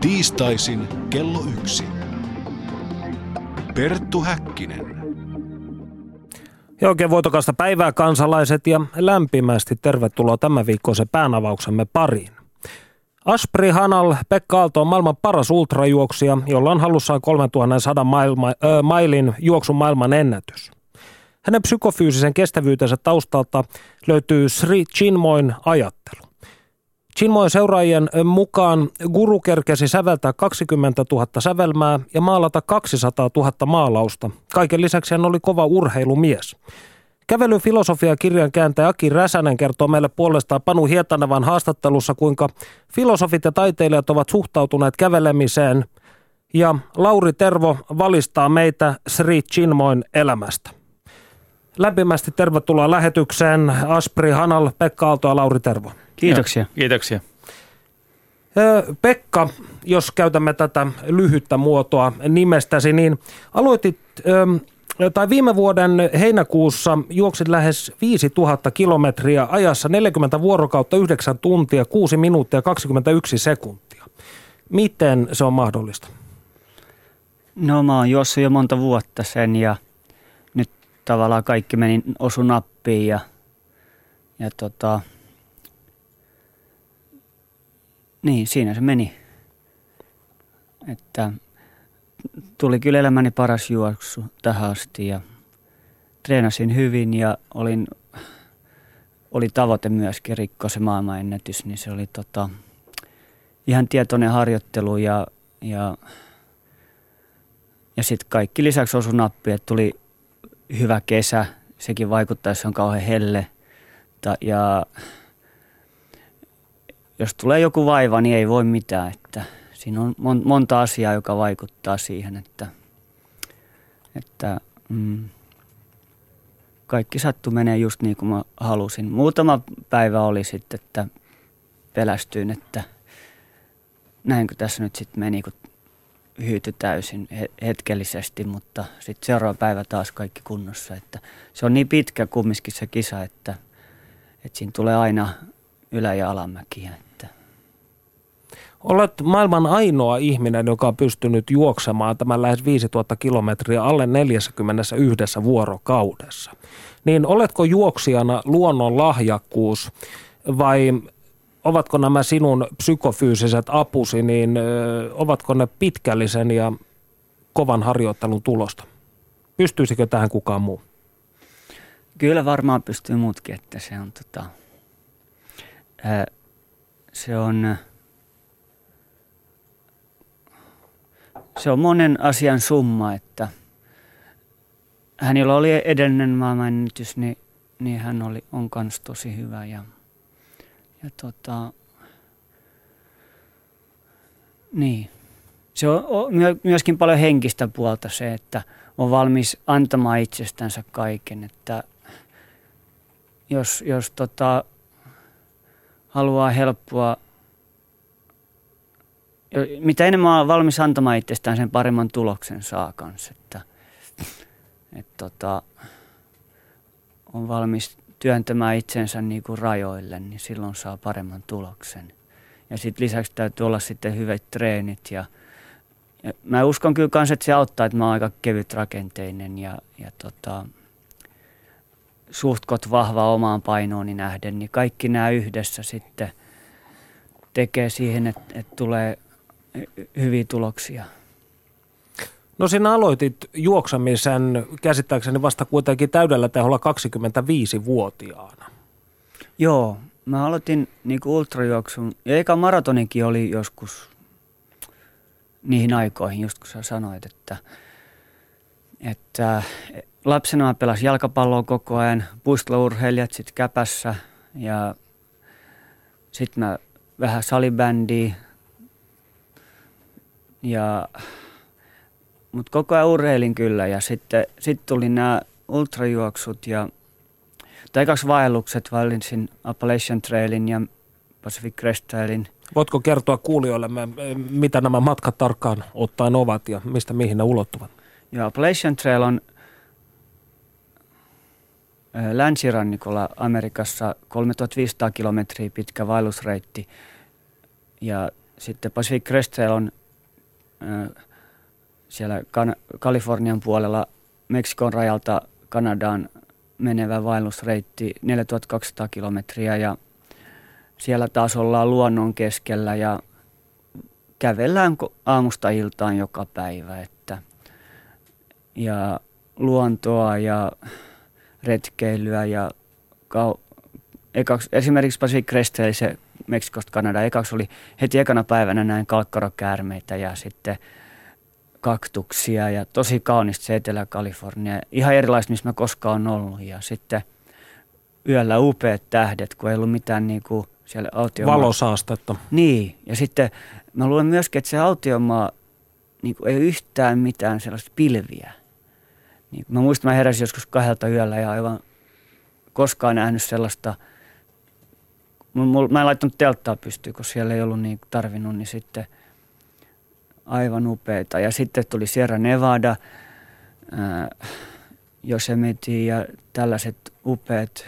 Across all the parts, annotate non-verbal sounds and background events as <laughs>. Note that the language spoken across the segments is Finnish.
Tiistaisin kello yksi. Perttu Häkkinen. Ja oikein voitokasta päivää kansalaiset ja lämpimästi tervetuloa tämän viikkoisen päänavauksemme pariin. Aspri Hanal Pekka Aalto on maailman paras ultrajuoksija, jolla on hallussaan 3100 mailma, ö, mailin juoksun maailman ennätys. Hänen psykofyysisen kestävyytensä taustalta löytyy Sri Chinmoin ajattelu. Chinmoin seuraajien mukaan guru kerkesi säveltää 20 000 sävelmää ja maalata 200 000 maalausta. Kaiken lisäksi hän oli kova urheilumies. Kävelyn filosofia kirjan kääntäjä Aki Räsänen kertoo meille puolestaan Panu Hietanevan haastattelussa, kuinka filosofit ja taiteilijat ovat suhtautuneet kävelemiseen. Ja Lauri Tervo valistaa meitä Sri Chinmoin elämästä. Lämpimästi tervetuloa lähetykseen Aspri Hanal, Pekka Aalto ja Lauri Tervo. Kiitoksia. Joo, kiitoksia. Pekka, jos käytämme tätä lyhyttä muotoa nimestäsi, niin aloitit, tai viime vuoden heinäkuussa juoksit lähes 5000 kilometriä ajassa 40 vuorokautta 9 tuntia, 6 minuuttia 21 sekuntia. Miten se on mahdollista? No mä oon juossut jo monta vuotta sen ja nyt tavallaan kaikki meni osu nappiin ja, ja tota, niin siinä se meni. Että tuli kyllä elämäni paras juoksu tähän asti ja treenasin hyvin ja olin, oli tavoite myöskin rikkoa se maailmanennätys, niin se oli tota, ihan tietoinen harjoittelu ja, ja, ja sitten kaikki lisäksi osu nappi, että tuli hyvä kesä, sekin vaikuttaa, jos on kauhean helle ta, ja jos tulee joku vaiva, niin ei voi mitään, että siinä on monta asiaa, joka vaikuttaa siihen, että, että mm, kaikki sattu menee just niin kuin mä halusin. Muutama päivä oli sitten, että pelästyin, että näinkö tässä nyt sitten meni, kun hyyty täysin hetkellisesti, mutta sitten seuraava päivä taas kaikki kunnossa. Että se on niin pitkä kumminkin se kisa, että, että siinä tulee aina ylä- ja alamäkiä. Olet maailman ainoa ihminen, joka on pystynyt juoksemaan tämän lähes 5000 kilometriä alle 41 vuorokaudessa. Niin oletko juoksijana luonnon lahjakkuus vai ovatko nämä sinun psykofyysiset apusi, niin ovatko ne pitkällisen ja kovan harjoittelun tulosta? Pystyisikö tähän kukaan muu? Kyllä varmaan pystyy muutkin, että se on, tota, se on se on monen asian summa, että hän, jolla oli edellinen maailmanennätys, niin, niin hän oli, on kans tosi hyvä ja, ja tota, niin. Se on, myöskin paljon henkistä puolta se, että on valmis antamaan itsestänsä kaiken, että jos, jos tota, haluaa helppua mitä enemmän on valmis antamaan itsestään, sen paremman tuloksen saa kanssa. Että, et tota, on valmis työntämään itsensä niin kuin rajoille, niin silloin saa paremman tuloksen. Ja sitten lisäksi täytyy olla sitten hyvät treenit ja, ja mä uskon kyllä myös, että se auttaa, että mä oon aika kevyt rakenteinen ja, ja tota, suhtkot vahva omaan painooni nähden, niin kaikki nämä yhdessä sitten tekee siihen, että, että tulee hyviä tuloksia. No sinä aloitit juoksamisen käsittääkseni vasta kuitenkin täydellä teholla 25-vuotiaana. Joo, mä aloitin niin ultrajuoksun ja eka maratonikin oli joskus niihin aikoihin, just kun sä sanoit, että, että lapsena mä pelasin jalkapalloa koko ajan, puistourheilijat sitten käpässä ja sitten mä vähän salibändiä, ja, mutta koko ajan urheilin kyllä ja sitten sit tuli nämä ultrajuoksut ja tai kaksi vaellukset vaellinsin Appalachian Trailin ja Pacific Crest Trailin. Voitko kertoa kuulijoille, mitä nämä matkat tarkkaan ottaen ovat ja mistä mihin ne ulottuvat? Joo, Appalachian Trail on länsirannikolla Amerikassa 3500 kilometriä pitkä vaellusreitti – ja sitten Pacific Crest Trail on siellä kan- Kalifornian puolella Meksikon rajalta Kanadaan menevä vaellusreitti 4200 kilometriä ja siellä taas ollaan luonnon keskellä ja kävellään aamusta iltaan joka päivä. Että, ja luontoa ja retkeilyä ja kau- esimerkiksi Pacific Crest se Meksikosta Kanada. Ekaksi oli heti ekana päivänä näin kalkkarokäärmeitä ja sitten kaktuksia ja tosi kaunista se Etelä-Kalifornia. Ihan erilaista, missä mä koskaan on ollut. Ja sitten yöllä upeat tähdet, kun ei ollut mitään niin kuin siellä autiomaa. Valosaastetta. Niin, ja sitten mä luulen myöskin, että se autiomaa niin kuin ei yhtään mitään sellaista pilviä. Niin, mä muistan, mä heräsin joskus kahdelta yöllä ja aivan koskaan nähnyt sellaista, mä en laittanut telttaa pystyyn, koska siellä ei ollut niin tarvinnut, niin sitten aivan upeita. Ja sitten tuli Sierra Nevada, ää, Yosemite ja tällaiset upeat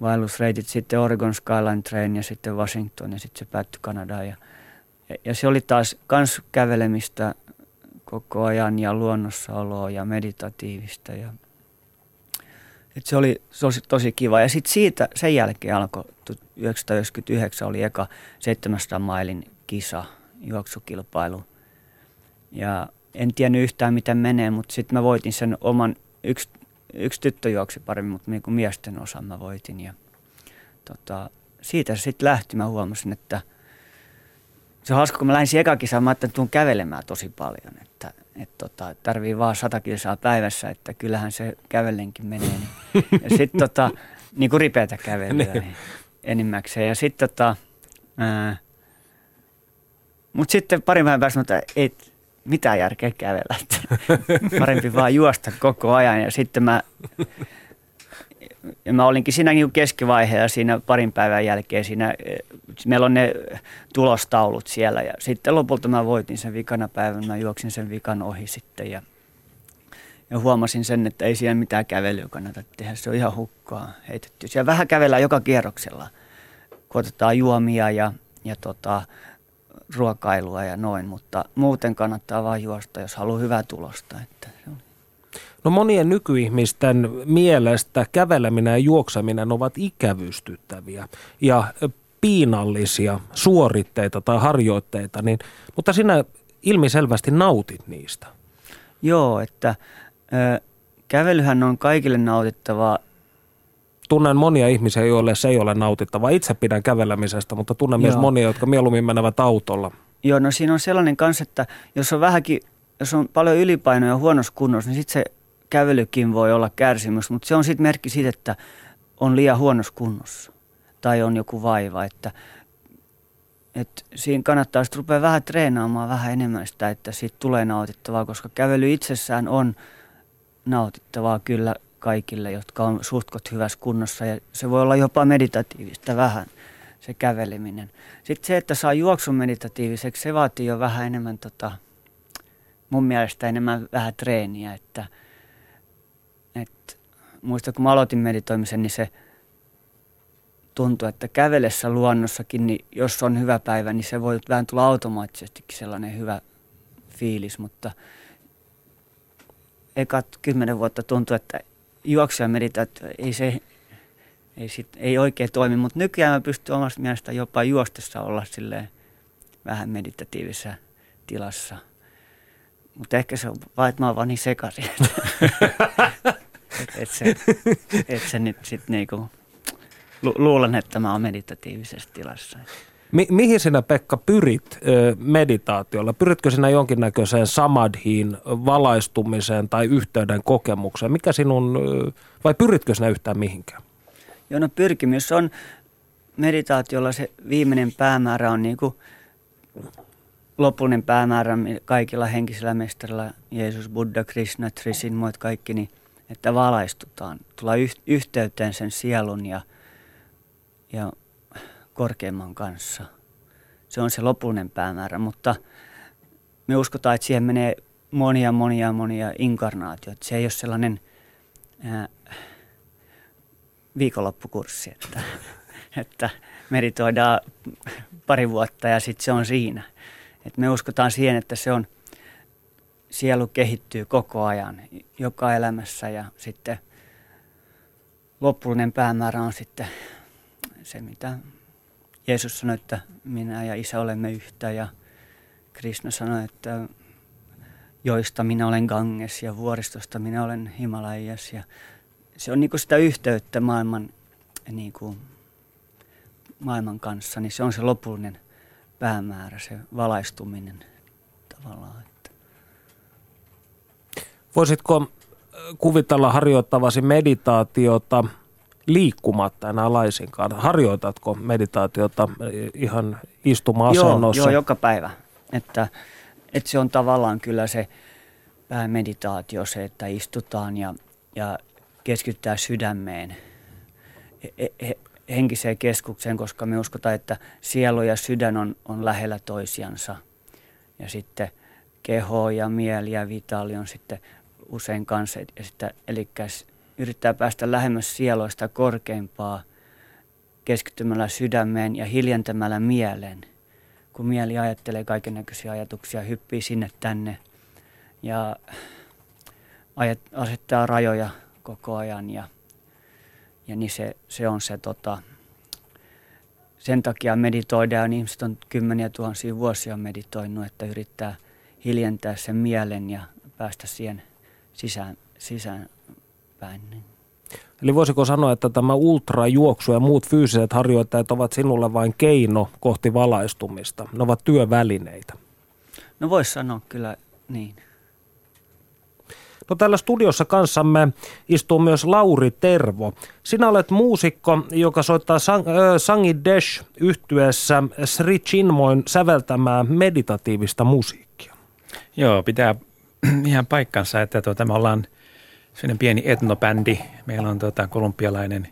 vaellusreitit, sitten Oregon Skyline Train ja sitten Washington ja sitten se päättyi Kanadaan. Ja, ja se oli taas kans kävelemistä koko ajan ja luonnossaoloa ja meditatiivista. Ja, et se, oli, se oli tosi kiva. Ja sitten siitä, sen jälkeen alkoi, 1999 oli eka 700 mailin kisa, juoksukilpailu. Ja en tiennyt yhtään miten menee, mutta sitten mä voitin sen oman, yksi, yksi tyttö juoksi paremmin, mutta niin kuin miesten osan mä voitin. Ja, tota, siitä se sitten lähti, mä huomasin, että – se on hauska, kun mä lähdin eka kisaan, mä ajattelin, että tuun kävelemään tosi paljon, että et tota, tarvii vaan sata kilsaa päivässä, että kyllähän se kävellenkin menee. Niin. <laughs> Ja sitten tota, niin kuin ripeätä kävelyä niin enimmäkseen. Ja sitten tota, mutta sitten parin päivän päästä, että ei mitään järkeä kävellä. <laughs> Parempi vaan juosta koko ajan. Ja sitten mä ja mä olinkin siinä niin keskivaiheella siinä parin päivän jälkeen. Siinä, eh, meillä on ne tulostaulut siellä ja sitten lopulta mä voitin sen vikana päivän. Mä juoksin sen vikan ohi sitten ja, ja huomasin sen, että ei siellä mitään kävelyä kannata tehdä. Se on ihan hukkaa heitetty. Siellä vähän kävellään joka kierroksella, kun otetaan juomia ja, ja tota, ruokailua ja noin, mutta muuten kannattaa vaan juosta, jos haluaa hyvää tulosta. Että se on No monien nykyihmisten mielestä käveleminen ja juokseminen ovat ikävystyttäviä ja piinallisia suoritteita tai harjoitteita, niin, mutta sinä ilmiselvästi nautit niistä. Joo, että ö, kävelyhän on kaikille nautittavaa. Tunnen monia ihmisiä, joille se ei ole nautittavaa. Itse pidän kävelemisestä, mutta tunnen Joo. myös monia, jotka mieluummin menevät autolla. Joo, no siinä on sellainen kanssa, että jos on vähänkin, jos on paljon ylipainoa ja huonossa kunnossa, niin sitten se kävelykin voi olla kärsimys, mutta se on sitten merkki siitä, että on liian huonossa kunnossa tai on joku vaiva, että, että siinä kannattaa sitten rupea vähän treenaamaan vähän enemmän sitä, että siitä tulee nautittavaa, koska kävely itsessään on nautittavaa kyllä kaikille, jotka on suhtkot hyvässä kunnossa ja se voi olla jopa meditatiivista vähän se käveleminen. Sitten se, että saa juoksun meditatiiviseksi, se vaatii jo vähän enemmän tota, mun mielestä enemmän vähän treeniä, että – et muista kun mä aloitin meditoimisen, niin se tuntui, että kävelessä luonnossakin, niin jos on hyvä päivä, niin se voi vähän tulla automaattisestikin sellainen hyvä fiilis, mutta ekat kymmenen vuotta tuntui, että juoksuja meditaatio ei se ei, sit, ei oikein toimi, mutta nykyään mä pystyn omasta mielestä jopa juostessa olla silleen vähän meditatiivisessa tilassa. Mutta ehkä se on vaan, että mä oon vaan niin sekaisin. <laughs> että et se, et se nyt sitten niinku, lu, luulen, että mä oon meditatiivisessa tilassa. Mi- mihin sinä Pekka pyrit ö, meditaatiolla? Pyritkö sinä jonkinnäköiseen samadhiin, valaistumiseen tai yhteyden kokemukseen? Mikä sinun, ö, vai pyritkö sinä yhtään mihinkään? Joo, no pyrkimys on meditaatiolla se viimeinen päämäärä on niin kuin lopullinen päämäärä kaikilla henkisillä mestarilla, Jeesus, Buddha, Krishna, Trisin, muut kaikki, niin että valaistutaan, tulla yhteyteen sen sielun ja, ja korkeimman kanssa. Se on se lopullinen päämäärä, mutta me uskotaan, että siihen menee monia, monia, monia inkarnaatioita. Se ei ole sellainen ää, viikonloppukurssi, että, <laughs> että meditoidaan pari vuotta ja sitten se on siinä. Et me uskotaan siihen, että se on, sielu kehittyy koko ajan, joka elämässä ja sitten loppullinen päämäärä on sitten se, mitä Jeesus sanoi, että minä ja isä olemme yhtä ja Krishna sanoi, että joista minä olen Ganges ja vuoristosta minä olen Himalajas. Ja se on niin sitä yhteyttä maailman, niin kuin, maailman kanssa, niin se on se lopullinen päämäärä, se valaistuminen tavallaan. Voisitko kuvitella harjoittavasi meditaatiota liikkumatta enää laisinkaan? Harjoitatko meditaatiota ihan istuma-asennossa? Joo, joo, joka päivä. Että että se on tavallaan kyllä se meditaatio, se, että istutaan ja, ja keskitytään sydämeen, he, he, henkiseen keskukseen, koska me uskotaan, että sielu ja sydän on, on lähellä toisiansa. Ja sitten keho ja mieli ja vitaali on sitten usein kanssa. Sitten, eli yrittää päästä lähemmäs sieloista korkeimpaa keskittymällä sydämeen ja hiljentämällä mielen. Kun mieli ajattelee kaiken näköisiä ajatuksia, hyppii sinne tänne ja asettaa rajoja koko ajan. Ja, ja niin se, se on se tota, sen takia meditoidaan, ihmiset on kymmeniä tuhansia vuosia meditoinut, että yrittää hiljentää sen mielen ja päästä siihen sisään, sisään päin. Niin. Eli voisiko sanoa, että tämä ultrajuoksu ja muut fyysiset harjoittajat ovat sinulle vain keino kohti valaistumista? Ne ovat työvälineitä. No voisi sanoa kyllä niin. No täällä studiossa kanssamme istuu myös Lauri Tervo. Sinä olet muusikko, joka soittaa Sang- äh, Sangi Desh yhtyessä Sri Chinmoin säveltämää meditatiivista musiikkia. Joo, pitää <clears throat> ihan paikkansa, että tuota, me ollaan – sellainen pieni etnobändi. Meillä on tota, kolumbialainen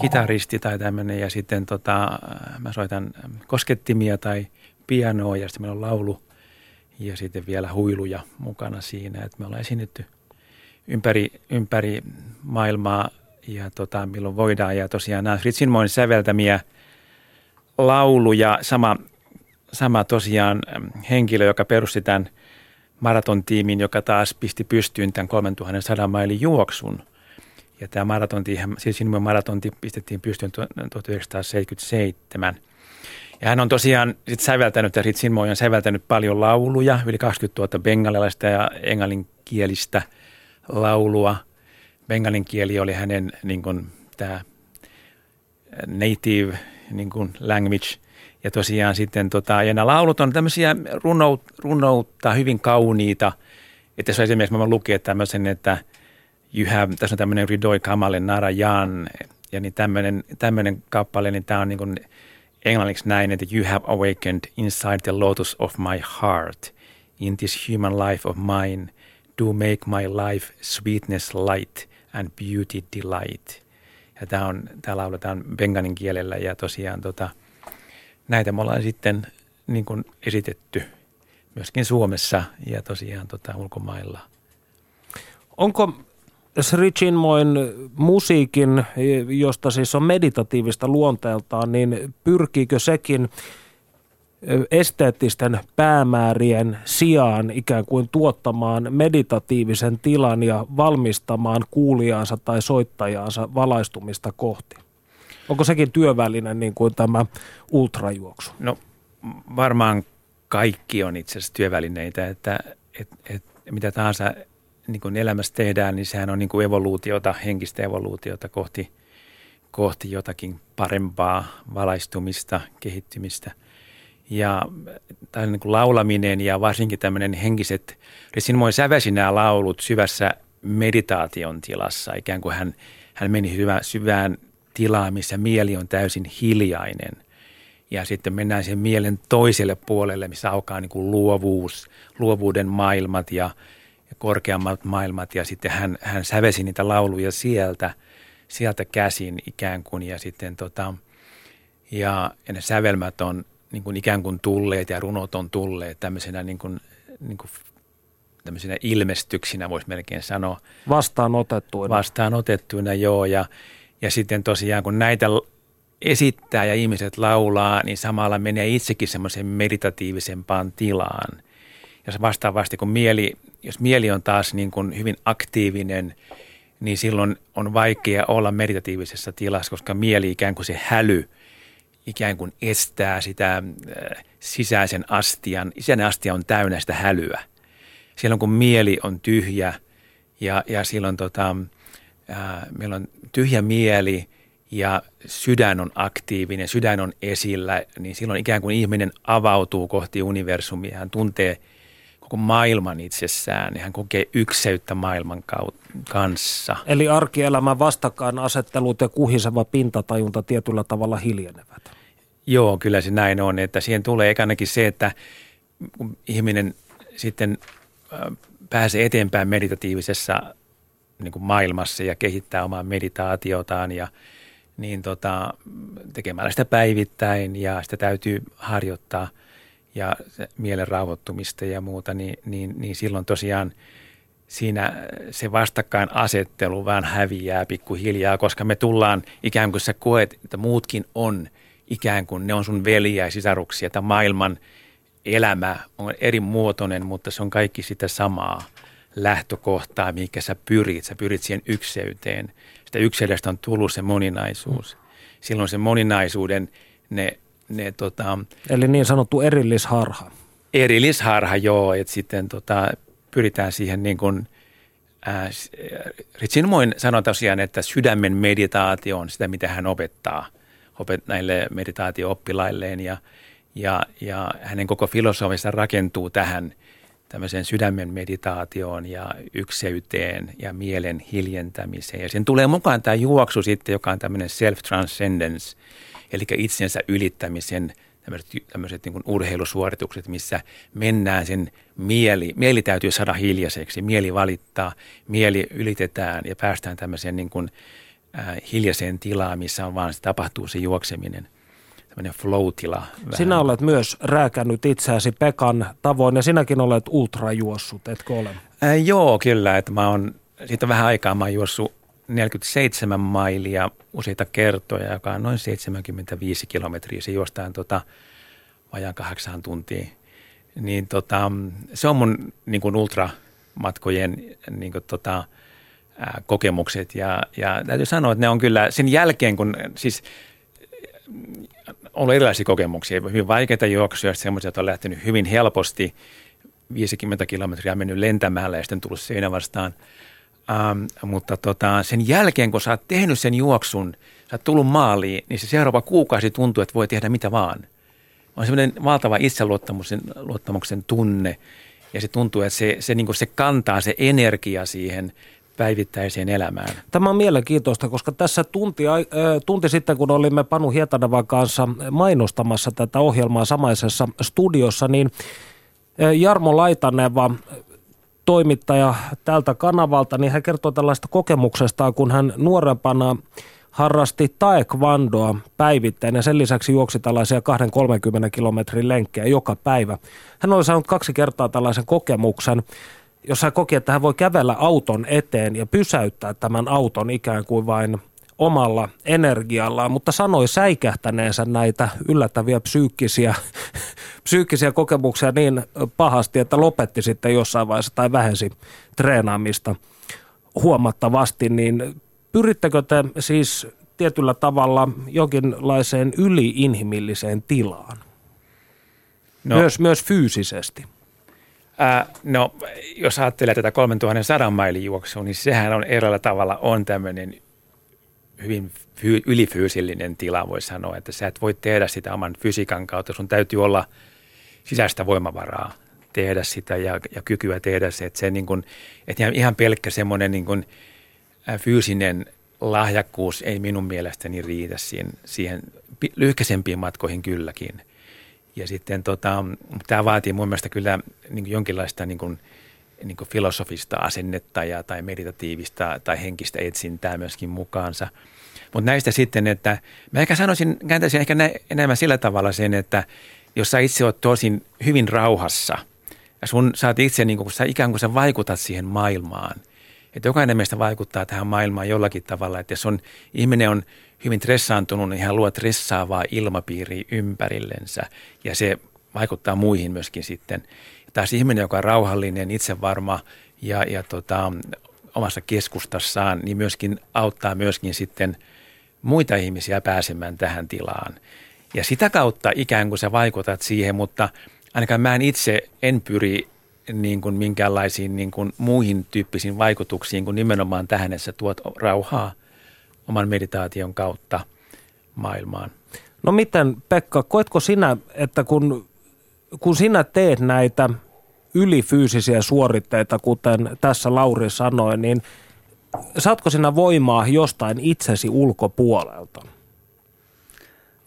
kitaristi tai tämmöinen ja sitten tota, mä soitan koskettimia tai pianoa ja sitten meillä on laulu ja sitten vielä huiluja mukana siinä. että me ollaan esiinnytty ympäri, ympäri maailmaa ja tota, milloin voidaan. Ja tosiaan nämä Fritzinmoin säveltämiä lauluja, sama, sama tosiaan henkilö, joka perusti tämän – maratontiimin, joka taas pisti pystyyn tämän 3100 mailin juoksun. Ja tämä maratonti, siis sinun maratonti pistettiin pystyyn 1977. Ja hän on tosiaan sit säveltänyt, ja Sinmoi on säveltänyt paljon lauluja, yli 20 000 bengalilaista ja englanninkielistä laulua. Bengalin kieli oli hänen niin kuin, tämä native niin kuin language – ja tosiaan sitten, tota, ja nämä laulut on tämmöisiä runout, runoutta, hyvin kauniita. Että on esimerkiksi, mä lukea tämmöisen, että you have, tässä on tämmöinen Ridoi Kamale Narayan, ja niin tämmöinen, tämmöinen kappale, niin tämä on niin kuin englanniksi näin, että you have awakened inside the lotus of my heart, in this human life of mine, do make my life sweetness light and beauty delight. Ja tämä, on, tämä lauletaan benganin kielellä ja tosiaan tota, näitä me ollaan sitten niin kuin esitetty myöskin Suomessa ja tosiaan tota, ulkomailla. Onko Sri Chinmoin musiikin, josta siis on meditatiivista luonteeltaan, niin pyrkiikö sekin esteettisten päämäärien sijaan ikään kuin tuottamaan meditatiivisen tilan ja valmistamaan kuulijaansa tai soittajaansa valaistumista kohti? Onko sekin työväline niin kuin tämä ultrajuoksu? No varmaan kaikki on itse asiassa työvälineitä, että et, et, mitä tahansa niin kuin elämässä tehdään, niin sehän on niin kuin evoluutiota, henkistä evoluutiota kohti, kohti jotakin parempaa valaistumista, kehittymistä. Ja tämä niin kuin laulaminen ja varsinkin tämmöinen henkiset, Resinmoin säväsi nämä laulut syvässä meditaation tilassa, ikään kuin hän, hän meni hyvä, syvään tilaa, missä mieli on täysin hiljainen. Ja sitten mennään sen mielen toiselle puolelle, missä aukaa niin kuin luovuus, luovuuden maailmat ja, ja korkeammat maailmat. Ja sitten hän, hän sävesi niitä lauluja sieltä, sieltä käsin ikään kuin. Ja sitten tota, ja, ja ne sävelmät on niin kuin ikään kuin tulleet ja runot on tulleet tämmöisenä niin kuin, niin kuin tämmöisenä ilmestyksinä, voisi melkein sanoa. Vastaanotettuina. Vastaanotettuina, joo. Ja, ja sitten tosiaan kun näitä esittää ja ihmiset laulaa, niin samalla menee itsekin semmoiseen meditatiivisempaan tilaan. Ja vastaavasti, kun mieli, jos mieli on taas niin kuin hyvin aktiivinen, niin silloin on vaikea olla meditatiivisessa tilassa, koska mieli ikään kuin se häly ikään kuin estää sitä äh, sisäisen astian. Sisäinen astia on täynnä sitä hälyä. Silloin kun mieli on tyhjä ja, ja silloin tota, ää, äh, meillä on tyhjä mieli – ja sydän on aktiivinen, sydän on esillä, niin silloin ikään kuin ihminen avautuu kohti universumia. Hän tuntee koko maailman itsessään ja hän kokee ykseyttä maailman kanssa. Eli arkielämän vastakkainasettelut ja kuhiseva pintatajunta tietyllä tavalla hiljenevät. Joo, kyllä se näin on, että siihen tulee ainakin se, että kun ihminen sitten pääsee eteenpäin meditatiivisessa niin kuin maailmassa ja kehittää omaa meditaatiotaan ja – niin tota, tekemällä sitä päivittäin ja sitä täytyy harjoittaa ja mielen rauhoittumista ja muuta, niin, niin, niin silloin tosiaan siinä se vastakkainasettelu vähän häviää pikkuhiljaa, koska me tullaan ikään kuin sä koet, että muutkin on ikään kuin ne on sun veliä ja sisaruksia, että maailman elämä on eri muotoinen, mutta se on kaikki sitä samaa lähtökohtaa, mikä sä pyrit. Sä pyrit siihen ykseyteen. Sitä yksilöstä on tullut se moninaisuus. Silloin se moninaisuuden ne, ne tota, Eli niin sanottu erillisharha. Erillisharha, joo. Että sitten tota, pyritään siihen niin kuin, äh, Ritsinmoin sanoi tosiaan, että sydämen meditaatio on sitä, mitä hän opettaa opet, näille meditaatio-oppilailleen ja, ja, ja hänen koko filosofissa rakentuu tähän – tämmöiseen sydämen meditaatioon ja ykseyteen ja mielen hiljentämiseen. Ja sen tulee mukaan tämä juoksu sitten, joka on tämmöinen self-transcendence, eli itsensä ylittämisen tämmöiset, tämmöiset niin urheilusuoritukset, missä mennään sen mieli. Mieli täytyy saada hiljaiseksi, mieli valittaa, mieli ylitetään ja päästään tämmöiseen niin kuin, äh, hiljaiseen tilaan, missä on vaan se tapahtuu se juokseminen – tämmöinen flow-tila. Sinä olet myös rääkännyt itseäsi Pekan tavoin ja sinäkin olet ultrajuossut, etkö ole? Ää, joo, kyllä. Että mä oon, siitä vähän aikaa mä oon juossut 47 mailia useita kertoja, joka on noin 75 kilometriä. Se juostaan tota, vajaan kahdeksan tuntia. Niin tota, se on mun niin kuin ultramatkojen niin kuin tota, ää, kokemukset ja, ja täytyy sanoa, että ne on kyllä sen jälkeen, kun siis ollut erilaisia kokemuksia, hyvin vaikeita juoksuja, semmoisia, että on lähtenyt hyvin helposti, 50 kilometriä mennyt lentämällä ja sitten tullut siinä vastaan. Ähm, mutta tota, sen jälkeen, kun sä oot tehnyt sen juoksun, sä oot tullut maaliin, niin se seuraava kuukausi tuntuu, että voi tehdä mitä vaan. On semmoinen valtava itseluottamuksen luottamuksen tunne ja se tuntuu, että se, se, niin se kantaa se energia siihen päivittäiseen elämään. Tämä on mielenkiintoista, koska tässä tunti, äh, tunti sitten, kun olimme Panu Hietanevan kanssa mainostamassa tätä ohjelmaa samaisessa studiossa, niin Jarmo Laitaneva, toimittaja tältä kanavalta, niin hän kertoi tällaista kokemuksesta, kun hän nuorempana harrasti taekwondoa päivittäin ja sen lisäksi juoksi tällaisia 2-30 kilometrin lenkkejä joka päivä. Hän oli saanut kaksi kertaa tällaisen kokemuksen jos hän koki, että hän voi kävellä auton eteen ja pysäyttää tämän auton ikään kuin vain omalla energiallaan, mutta sanoi säikähtäneensä näitä yllättäviä psyykkisiä, <laughs> psyykkisiä kokemuksia niin pahasti, että lopetti sitten jossain vaiheessa tai vähensi treenaamista huomattavasti, niin pyrittekö te siis tietyllä tavalla jonkinlaiseen yliinhimilliseen tilaan? No. Myös, myös fyysisesti. Ää, no, jos ajattelee tätä 3100 mailin juoksua, niin sehän on eräällä tavalla on tämmöinen hyvin fy- ylifyysillinen tila, voi sanoa, että sä et voi tehdä sitä oman fysiikan kautta. Sun täytyy olla sisäistä voimavaraa tehdä sitä ja, ja kykyä tehdä se, että, se niin kuin, että ihan pelkkä semmoinen niin kuin fyysinen lahjakkuus ei minun mielestäni riitä siihen, siihen lyhkäisempiin matkoihin kylläkin – ja sitten tota, tämä vaatii mun mielestä kyllä niin kuin jonkinlaista niin kuin, niin kuin filosofista asennetta ja, tai meditatiivista tai henkistä etsintää myöskin mukaansa. Mutta näistä sitten, että mä ehkä sanoisin, kääntäisin ehkä nä, enemmän sillä tavalla sen, että jos sä itse oot tosin hyvin rauhassa ja sun, oot itse niin kuin, sä ikään kuin sä vaikutat siihen maailmaan, Että jokainen meistä vaikuttaa tähän maailmaan jollakin tavalla. Että jos on, ihminen on hyvin stressaantunut, niin hän luo stressaavaa ilmapiiriä ympärillensä ja se vaikuttaa muihin myöskin sitten. Taas ihminen, joka on rauhallinen, itsevarma ja, ja tota, omassa keskustassaan, niin myöskin auttaa myöskin sitten muita ihmisiä pääsemään tähän tilaan. Ja sitä kautta ikään kuin sä vaikutat siihen, mutta ainakaan mä en itse en pyri niin kuin minkäänlaisiin niin kuin muihin tyyppisiin vaikutuksiin kuin nimenomaan tähän, että sä tuot rauhaa oman meditaation kautta maailmaan. No miten Pekka, koetko sinä, että kun, kun sinä teet näitä ylifyysisiä suoritteita, kuten tässä Lauri sanoi, niin saatko sinä voimaa jostain itsesi ulkopuolelta?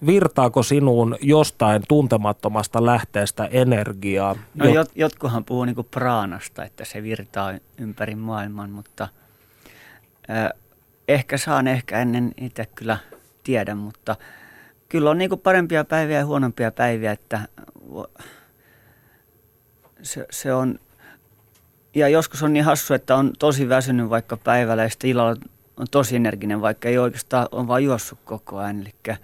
virtaako sinuun jostain tuntemattomasta lähteestä energiaa? No jot, jotkuhan puhuu niin praanasta, että se virtaa ympäri maailman, mutta äh, ehkä saan, ehkä ennen itse kyllä tiedä, mutta kyllä on niin parempia päiviä ja huonompia päiviä, että se, se on, ja joskus on niin hassu, että on tosi väsynyt vaikka päivällä ja sitten illalla on tosi energinen, vaikka ei oikeastaan on vaan juossut koko ajan. Eli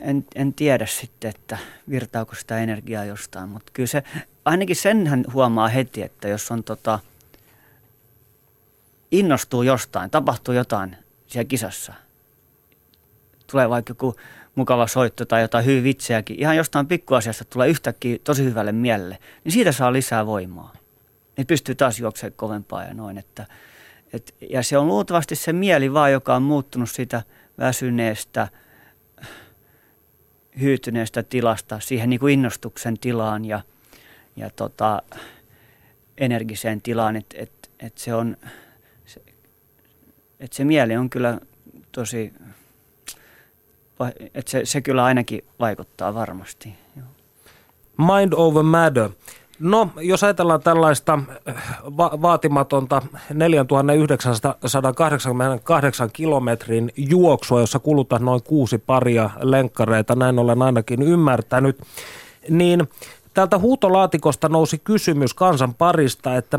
en, en tiedä sitten, että virtaako sitä energiaa jostain, mutta kyllä se, ainakin senhän huomaa heti, että jos on tota, innostuu jostain, tapahtuu jotain siellä kisassa, tulee vaikka joku mukava soitto tai jotain hyvin vitsejäkin, ihan jostain pikkuasiasta tulee yhtäkkiä tosi hyvälle mielelle, niin siitä saa lisää voimaa. Niin pystyy taas juoksemaan kovempaa ja noin. Että, et, ja se on luultavasti se mieli vaan, joka on muuttunut siitä väsyneestä – hyytyneestä tilasta siihen niin kuin innostuksen tilaan ja, ja tota, energiseen tilaan, että et, et se on, et se mieli on kyllä tosi, että se, se kyllä ainakin vaikuttaa varmasti. Mind over matter. No, jos ajatellaan tällaista äh, va- vaatimatonta 4988 kilometrin juoksua, jossa kulutat noin kuusi paria lenkkareita, näin olen ainakin ymmärtänyt, niin täältä huutolaatikosta nousi kysymys kansan parista, että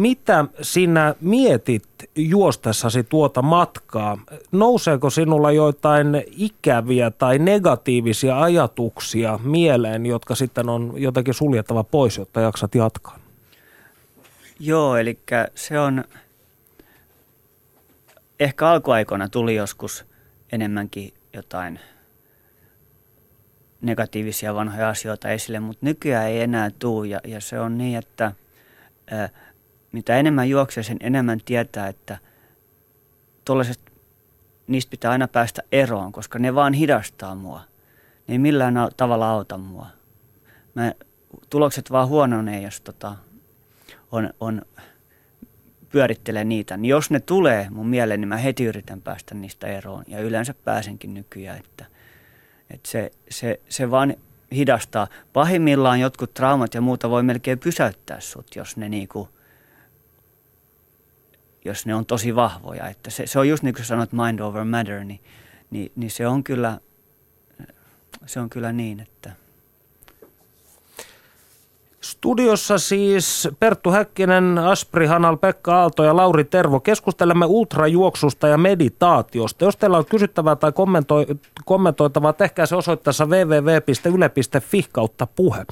mitä sinä mietit juostessasi tuota matkaa? Nouseeko sinulla joitain ikäviä tai negatiivisia ajatuksia mieleen, jotka sitten on jotenkin suljettava pois, jotta jaksat jatkaa? Joo, eli se on, ehkä alkuaikoina tuli joskus enemmänkin jotain negatiivisia vanhoja asioita esille, mutta nykyään ei enää tule ja, ja se on niin, että mitä enemmän juoksee, sen enemmän tietää, että tuollaiset, niistä pitää aina päästä eroon, koska ne vaan hidastaa mua. Ne ei millään tavalla auta mua. Mä, tulokset vaan huononee, jos tota, on, on pyörittelee niitä. Niin jos ne tulee mun mieleen, niin mä heti yritän päästä niistä eroon. Ja yleensä pääsenkin nykyään, että, että se, se, se vaan hidastaa. Pahimmillaan jotkut traumat ja muuta voi melkein pysäyttää sut, jos ne niinku – jos ne on tosi vahvoja. Että se, se on just niin kuin sanot mind over matter, niin, niin, niin se, on kyllä, se on kyllä niin, että... Studiossa siis Perttu Häkkinen, Aspri Hanal, Pekka Aalto ja Lauri Tervo. Keskustelemme ultrajuoksusta ja meditaatiosta. Jos teillä on kysyttävää tai kommentoitavaa, tehkää se osoitteessa www.yle.fi kautta puhe.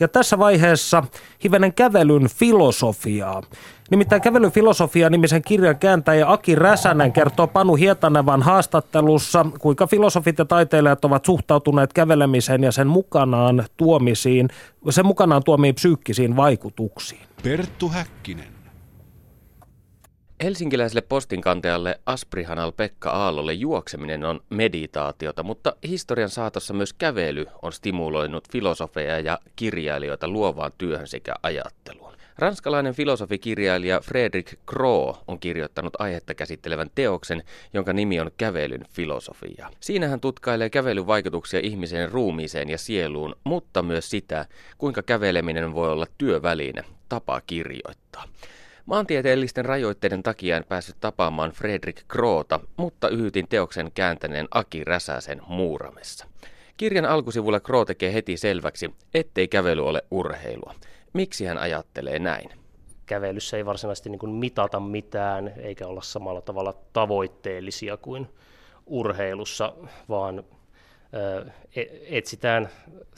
Ja tässä vaiheessa hivenen kävelyn filosofiaa. Nimittäin kävelyn filosofia nimisen kirjan kääntäjä Aki Räsänen kertoo Panu Hietanevan haastattelussa, kuinka filosofit ja taiteilijat ovat suhtautuneet kävelemiseen ja sen mukanaan tuomisiin, sen mukanaan tuomiin psyykkisiin vaikutuksiin. Perttu Häkkinen. Helsinkiläiselle postinkantajalle Asprihanal Pekka Aallolle juokseminen on meditaatiota, mutta historian saatossa myös kävely on stimuloinut filosofeja ja kirjailijoita luovaan työhön sekä ajatteluun. Ranskalainen filosofikirjailija Fredrik Kroo on kirjoittanut aihetta käsittelevän teoksen, jonka nimi on Kävelyn filosofia. Siinä hän tutkailee kävelyn vaikutuksia ihmisen ruumiiseen ja sieluun, mutta myös sitä, kuinka käveleminen voi olla työväline, tapa kirjoittaa. Maantieteellisten rajoitteiden takia en päässyt tapaamaan Fredrik Kroota, mutta yhytin teoksen kääntäneen Aki Räsäsen Muuramessa. Kirjan alkusivulla Kroo tekee heti selväksi, ettei kävely ole urheilua. Miksi hän ajattelee näin? kävelyssä ei varsinaisesti niin kuin mitata mitään eikä olla samalla tavalla tavoitteellisia kuin urheilussa, vaan e-, etsitään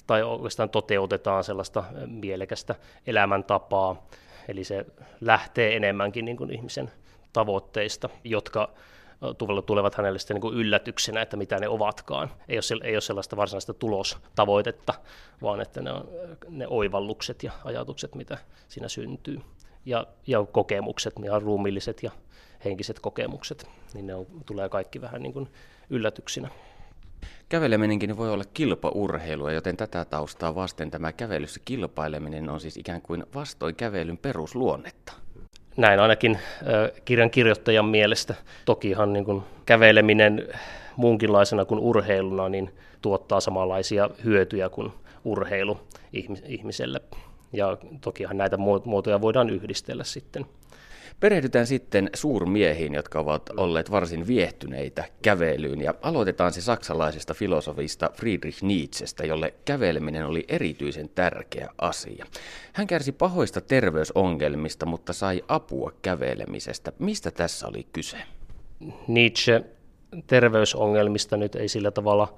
tai oikeastaan toteutetaan sellaista mielekästä elämäntapaa, eli se lähtee enemmänkin niin kuin ihmisen tavoitteista, jotka tulevat hänelle sitten niin yllätyksenä, että mitä ne ovatkaan. Ei ole, ei ole sellaista varsinaista tulostavoitetta, vaan että ne on ne oivallukset ja ajatukset, mitä siinä syntyy. Ja, ja kokemukset, ja ruumilliset ja henkiset kokemukset, niin ne on, tulee kaikki vähän niin kuin yllätyksinä. Käveleminenkin voi olla kilpaurheilua, joten tätä taustaa vasten tämä kävelyssä kilpaileminen on siis ikään kuin vastoin kävelyn perusluonnetta. Näin ainakin kirjan kirjoittajan mielestä. Tokihan niin kuin käveleminen muunkinlaisena kuin urheiluna niin tuottaa samanlaisia hyötyjä kuin urheilu ihmiselle. Ja tokihan näitä muotoja voidaan yhdistellä sitten. Perehdytään sitten suurmiehiin, jotka ovat olleet varsin viehtyneitä kävelyyn ja aloitetaan se saksalaisesta filosofista Friedrich Nietzschestä, jolle käveleminen oli erityisen tärkeä asia. Hän kärsi pahoista terveysongelmista, mutta sai apua kävelemisestä. Mistä tässä oli kyse? Nietzsche terveysongelmista nyt ei sillä tavalla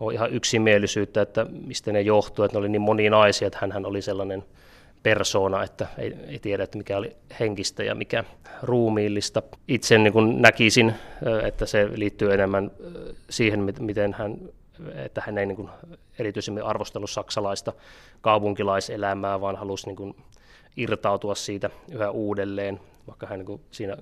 ole ihan yksimielisyyttä, että mistä ne johtuu, että ne oli niin moninaisia, että hän oli sellainen – persoona, että ei, ei tiedä, että mikä oli henkistä ja mikä ruumiillista. Itse niin kuin näkisin, että se liittyy enemmän siihen, miten hän, että hän ei niin kuin erityisemmin arvostellut saksalaista kaupunkilaiselämää, vaan halusi niin kuin irtautua siitä yhä uudelleen, vaikka hän niin kuin siinä,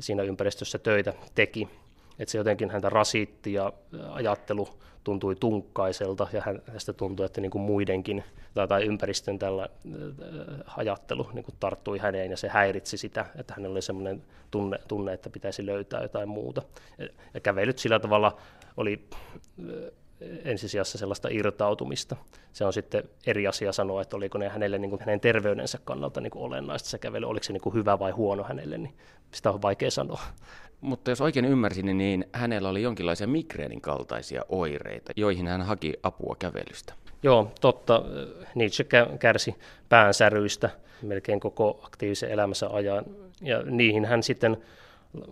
siinä ympäristössä töitä teki. Että se jotenkin häntä rasitti ja ajattelu tuntui tunkkaiselta ja hänestä tuntui, että niin kuin muidenkin tai, tai ympäristön tällä äh, ajattelu niin kuin tarttui häneen ja se häiritsi sitä, että hänellä oli sellainen tunne, tunne, että pitäisi löytää jotain muuta. Ja kävelyt sillä tavalla oli äh, ensisijassa sellaista irtautumista. Se on sitten eri asia sanoa, että oliko ne hänelle niin kuin hänen terveydensä kannalta niin kuin olennaista se kävely, oliko se niin kuin hyvä vai huono hänelle, niin sitä on vaikea sanoa. Mutta jos oikein ymmärsin, niin hänellä oli jonkinlaisia migreenin kaltaisia oireita, joihin hän haki apua kävelystä. Joo, totta. Nietzsche kärsi päänsäryistä melkein koko aktiivisen elämänsä ajan. Ja niihin hän sitten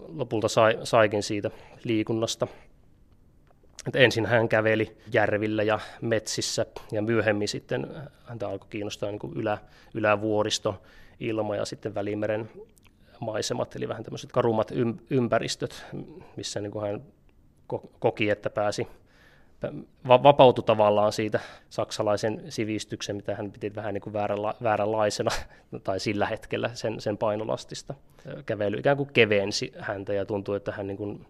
lopulta sai, saikin siitä liikunnasta. Et ensin hän käveli järvillä ja metsissä ja myöhemmin sitten häntä alkoi kiinnostaa niin ylä, ylävuoristo, ilma ja sitten Välimeren maisemat, eli vähän tämmöiset karummat ympäristöt, missä niin hän koki, että pääsi vapautui tavallaan siitä saksalaisen sivistyksen, mitä hän piti vähän niin kuin vääränla, vääränlaisena <laughs> tai sillä hetkellä sen, sen painolastista. Kävely ikään kuin kevensi häntä ja tuntui, että hän niin kuin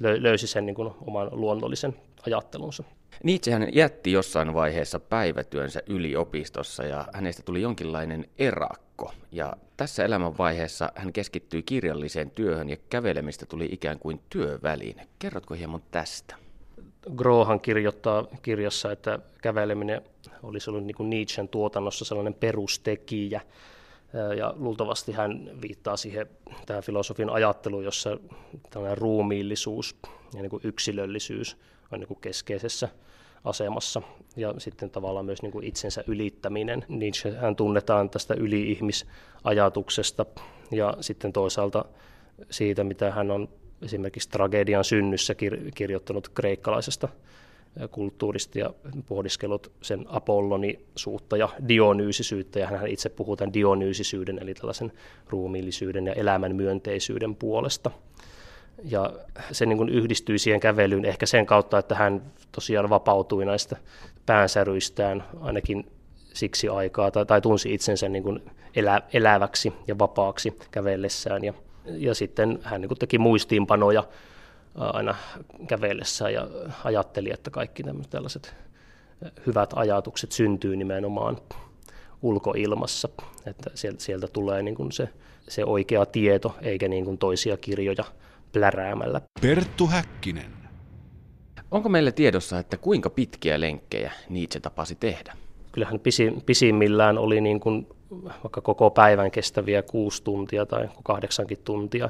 löysi sen niin kuin oman luonnollisen ajattelunsa. Nietzschehän jätti jossain vaiheessa päivätyönsä yliopistossa ja hänestä tuli jonkinlainen erakko. Ja tässä elämänvaiheessa hän keskittyi kirjalliseen työhön ja kävelemistä tuli ikään kuin työväline. Kerrotko hieman tästä? Grohan kirjoittaa kirjassa, että käveleminen olisi ollut niin kuin Nietzschen tuotannossa sellainen perustekijä. Ja luultavasti hän viittaa siihen tähän filosofin ajatteluun, jossa tällainen ruumiillisuus ja niin kuin yksilöllisyys on niin kuin keskeisessä asemassa. Ja sitten tavallaan myös niin kuin itsensä ylittäminen. Nietzsche hän tunnetaan tästä yli-ihmisajatuksesta ja sitten toisaalta siitä, mitä hän on esimerkiksi tragedian synnyssä kir- kirjoittanut kreikkalaisesta kulttuurista ja pohdiskelut sen apollonisuutta ja dionyysisyyttä, ja hän itse puhuu tämän dionyysisyyden, eli tällaisen ruumiillisyyden ja elämän myönteisyyden puolesta. Ja se niin kuin yhdistyi siihen kävelyyn ehkä sen kautta, että hän tosiaan vapautui näistä päänsäryistään ainakin siksi aikaa, tai, tai tunsi itsensä niin kuin elä, eläväksi ja vapaaksi kävellessään. Ja, ja sitten hän niin kuin teki muistiinpanoja aina kävellessään ja ajatteli, että kaikki tällaiset hyvät ajatukset syntyy nimenomaan ulkoilmassa, että sieltä, sieltä tulee niin kuin se, se oikea tieto, eikä niin kuin toisia kirjoja pläräämällä. Perttu Häkkinen. Onko meille tiedossa, että kuinka pitkiä lenkkejä Nietzsche tapasi tehdä? Kyllähän pisimmillään oli niin kuin vaikka koko päivän kestäviä kuusi tuntia tai kahdeksankin tuntia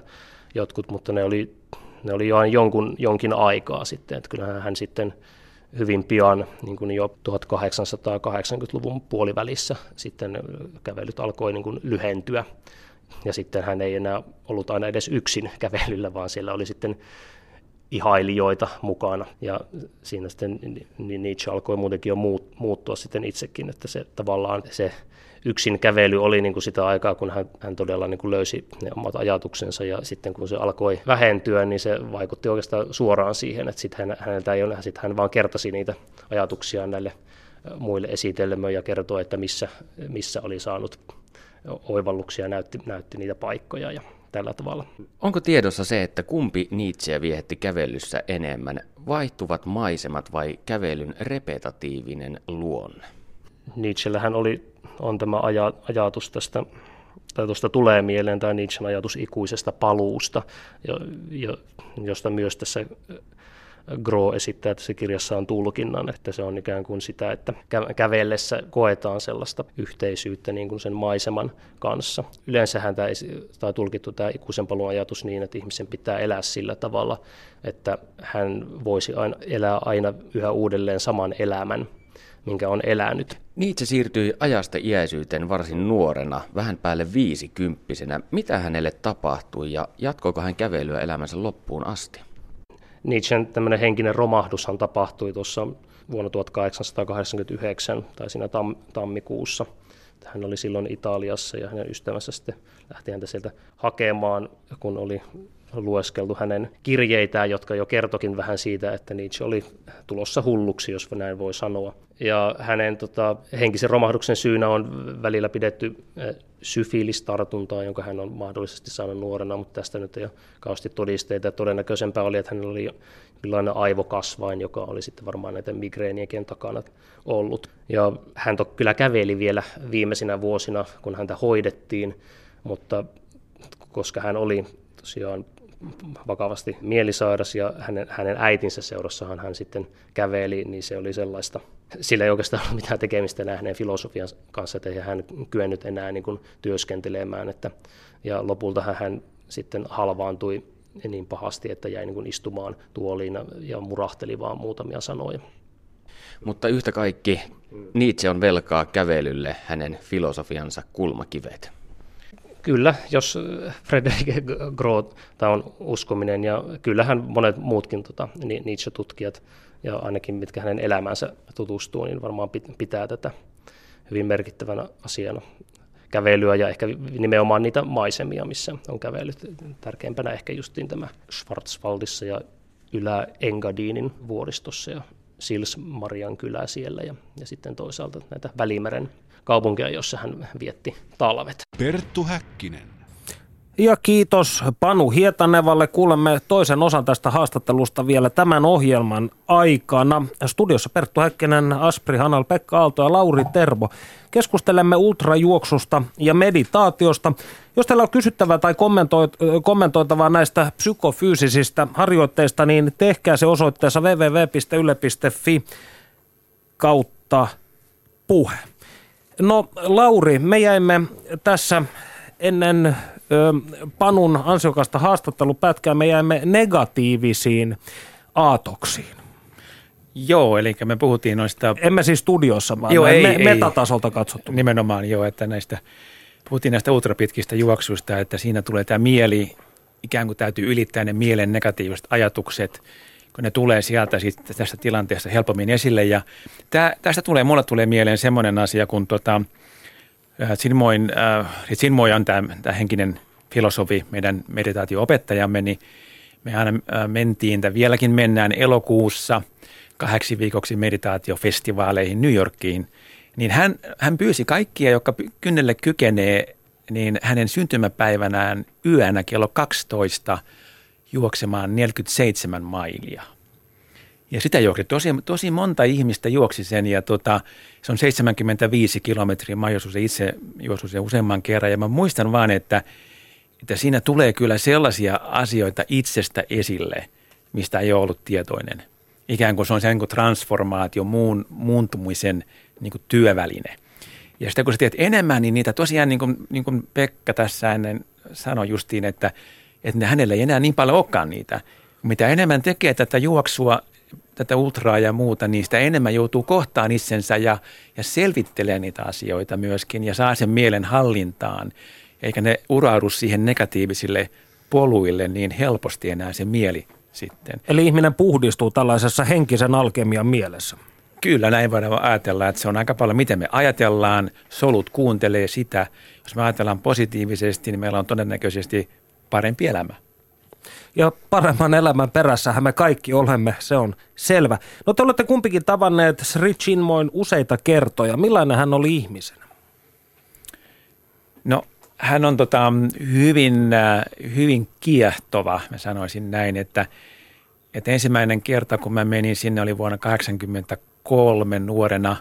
jotkut, mutta ne oli, ne oli jo jonkun, jonkin aikaa sitten. Että kyllähän hän sitten hyvin pian, niin kuin jo 1880-luvun puolivälissä, sitten kävelyt alkoi niin kuin lyhentyä Ja sitten hän ei enää ollut aina edes yksin kävelyllä, vaan siellä oli sitten ihailijoita mukana. Ja siinä sitten niin Nietzsche alkoi muutenkin jo muuttua sitten itsekin, että se tavallaan se yksin kävely oli niin kuin sitä aikaa, kun hän, hän todella niin kuin löysi ne omat ajatuksensa ja sitten kun se alkoi vähentyä, niin se vaikutti oikeastaan suoraan siihen, että sitten hän, häneltä ei ole, sitten hän vaan kertasi niitä ajatuksia näille muille esitelmöille ja kertoi, että missä, missä oli saanut oivalluksia ja näytti, näytti niitä paikkoja ja tällä tavalla. Onko tiedossa se, että kumpi Nietzsche viehetti kävelyssä enemmän, vaihtuvat maisemat vai kävelyn repetatiivinen luonne? Nietzschellähän oli, on tämä aja, ajatus tästä, tai tuosta tulee mieleen tämä Nietzschen ajatus ikuisesta paluusta, jo, jo, josta myös tässä Gro esittää tässä kirjassaan tulkinnan, että se on ikään kuin sitä, että kävellessä koetaan sellaista yhteisyyttä niin kuin sen maiseman kanssa. Yleensähän tämä, tämä on tulkittu tämä ikuisen palun ajatus niin, että ihmisen pitää elää sillä tavalla, että hän voisi aina, elää aina yhä uudelleen saman elämän, minkä on elänyt. Nietzsche siirtyi ajasta iäisyyteen varsin nuorena, vähän päälle viisikymppisenä. Mitä hänelle tapahtui ja jatkoiko hän kävelyä elämänsä loppuun asti? Nietzschen tämmöinen henkinen romahdushan tapahtui tuossa vuonna 1889 tai siinä tam, tammikuussa. Hän oli silloin Italiassa ja hänen ystävänsä sitten lähti häntä sieltä hakemaan, kun oli lueskeltu hänen kirjeitään, jotka jo kertokin vähän siitä, että Nietzsche oli tulossa hulluksi, jos näin voi sanoa. Ja hänen tota, henkisen romahduksen syynä on välillä pidetty eh, syfilistartuntaa, jonka hän on mahdollisesti saanut nuorena, mutta tästä nyt ei ole kauheasti todisteita. Todennäköisempää oli, että hänellä oli jonkinlainen aivokasvain, joka oli sitten varmaan näiden migreenienkin takana ollut. Ja hän to, kyllä käveli vielä viimeisinä vuosina, kun häntä hoidettiin, mutta koska hän oli tosiaan vakavasti mielisairas ja hänen, hänen äitinsä seurassahan hän sitten käveli, niin se oli sellaista, sillä ei oikeastaan ollut mitään tekemistä enää hänen filosofian kanssa, että hän kyennyt enää niin kuin työskentelemään, että, ja lopulta hän sitten halvaantui niin pahasti, että jäi niin kuin istumaan tuoliin ja murahteli vaan muutamia sanoja. Mutta yhtä kaikki Nietzsche on velkaa kävelylle hänen filosofiansa kulmakivet. Kyllä, jos Frederik Groth on uskominen ja kyllähän monet muutkin tota, Nietzsche-tutkijat ja ainakin mitkä hänen elämänsä tutustuu, niin varmaan pitää tätä hyvin merkittävänä asiana kävelyä ja ehkä nimenomaan niitä maisemia, missä on kävellyt. Tärkeimpänä ehkä justiin tämä Schwarzwaldissa ja Ylä-Engadinin vuoristossa ja Sils-Marian kylä siellä ja, ja sitten toisaalta näitä Välimeren kaupunkia, jossa hän vietti talvet. Perttu Häkkinen. Ja kiitos Panu Hietanevalle. Kuulemme toisen osan tästä haastattelusta vielä tämän ohjelman aikana. Studiossa Perttu Häkkinen, Aspri Hanal, Pekka Aalto ja Lauri Tervo. Keskustelemme ultrajuoksusta ja meditaatiosta. Jos teillä on kysyttävää tai kommentoitavaa näistä psykofyysisistä harjoitteista, niin tehkää se osoitteessa www.yle.fi kautta puhe. No Lauri, me jäimme tässä ennen ö, Panun ansiokasta haastattelupätkää, me jäimme negatiivisiin aatoksiin. Joo, eli me puhuttiin noista... Emme siis studiossa, vaan joo, ei, me, ei, metatasolta katsottu. Nimenomaan joo, että näistä, puhuttiin näistä ultrapitkistä juoksuista, että siinä tulee tämä mieli, ikään kuin täytyy ylittää ne mielen negatiiviset ajatukset – kun ne tulee sieltä sitten tästä tilanteesta helpommin esille. Ja tää, tästä tulee, mulle tulee mieleen semmoinen asia, kun tota, Sinmoin, äh, Sinmoi on tämä henkinen filosofi, meidän meditaatio-opettajamme, niin me aina äh, mentiin, tai vieläkin mennään elokuussa kahdeksi viikoksi meditaatiofestivaaleihin New Yorkiin, niin hän, hän pyysi kaikkia, jotka kynnelle kykenee, niin hänen syntymäpäivänään yönä kello 12 – juoksemaan 47 mailia. Ja sitä juoksi tosi, tosi monta ihmistä juoksi sen ja tota, se on 75 kilometriä. Mä juoksin itse juoksin sen useamman kerran ja mä muistan vaan, että, että siinä tulee kyllä sellaisia asioita itsestä esille, mistä ei ole ollut tietoinen. Ikään kuin se on se niin kuin transformaatio, muun, muuntumisen niin kuin työväline. Ja sitten kun sä tiedät enemmän, niin niitä tosiaan, niin kuin, niin kuin Pekka tässä ennen sanoi justiin, että – että hänellä ei enää niin paljon olekaan niitä. Mitä enemmän tekee tätä juoksua, tätä ultraa ja muuta, niin sitä enemmän joutuu kohtaan itsensä ja, ja selvittelee niitä asioita myöskin ja saa sen mielen hallintaan. eikä ne uraudu siihen negatiivisille poluille niin helposti enää se mieli sitten. Eli ihminen puhdistuu tällaisessa henkisen alkemian mielessä. Kyllä, näin voidaan ajatella, että se on aika paljon, miten me ajatellaan, solut kuuntelee sitä. Jos me ajatellaan positiivisesti, niin meillä on todennäköisesti parempi elämä. Ja paremman elämän perässähän me kaikki olemme, se on selvä. No te olette kumpikin tavanneet Sri Chinmoin useita kertoja. Millainen hän oli ihmisenä? No hän on tota, hyvin, äh, hyvin kiehtova, mä sanoisin näin, että, että ensimmäinen kerta kun mä menin sinne oli vuonna 1983 nuorena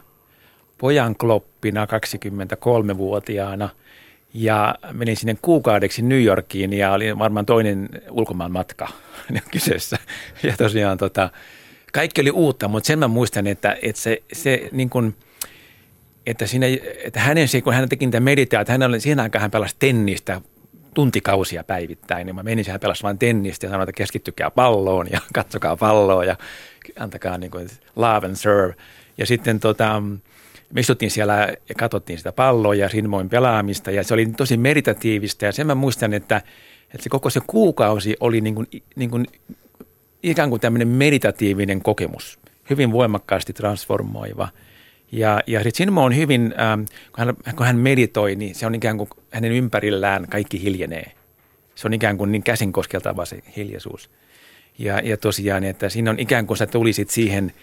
pojan kloppina 23-vuotiaana – ja menin sinne kuukaudeksi New Yorkiin ja oli varmaan toinen ulkomaan matka <laughs> kyseessä. Ja tosiaan tota, kaikki oli uutta, mutta sen mä muistan, että, että se, se niin kuin, että, siinä, että hänen, kun hän teki niitä meditaatioita, hän oli, siihen aikaan hän pelasi tennistä tuntikausia päivittäin. Niin mä menin siihen pelasi vain tennistä ja sanoin, että keskittykää palloon ja <laughs> katsokaa palloa ja antakaa niin kuin love and serve. Ja sitten tota, me istuttiin siellä ja katsottiin sitä palloa ja Sinmoin pelaamista ja se oli tosi meditatiivista ja sen mä muistan, että, että se koko se kuukausi oli niin kuin, niin kuin ikään kuin tämmöinen meditatiivinen kokemus, hyvin voimakkaasti transformoiva. Ja, ja sitten Sinmo on hyvin, ähm, kun, hän, kun hän meditoi, niin se on ikään kuin hänen ympärillään kaikki hiljenee. Se on ikään kuin niin käsin koskeltava se hiljaisuus. Ja, ja tosiaan, että siinä on ikään kuin sä tulisit siihen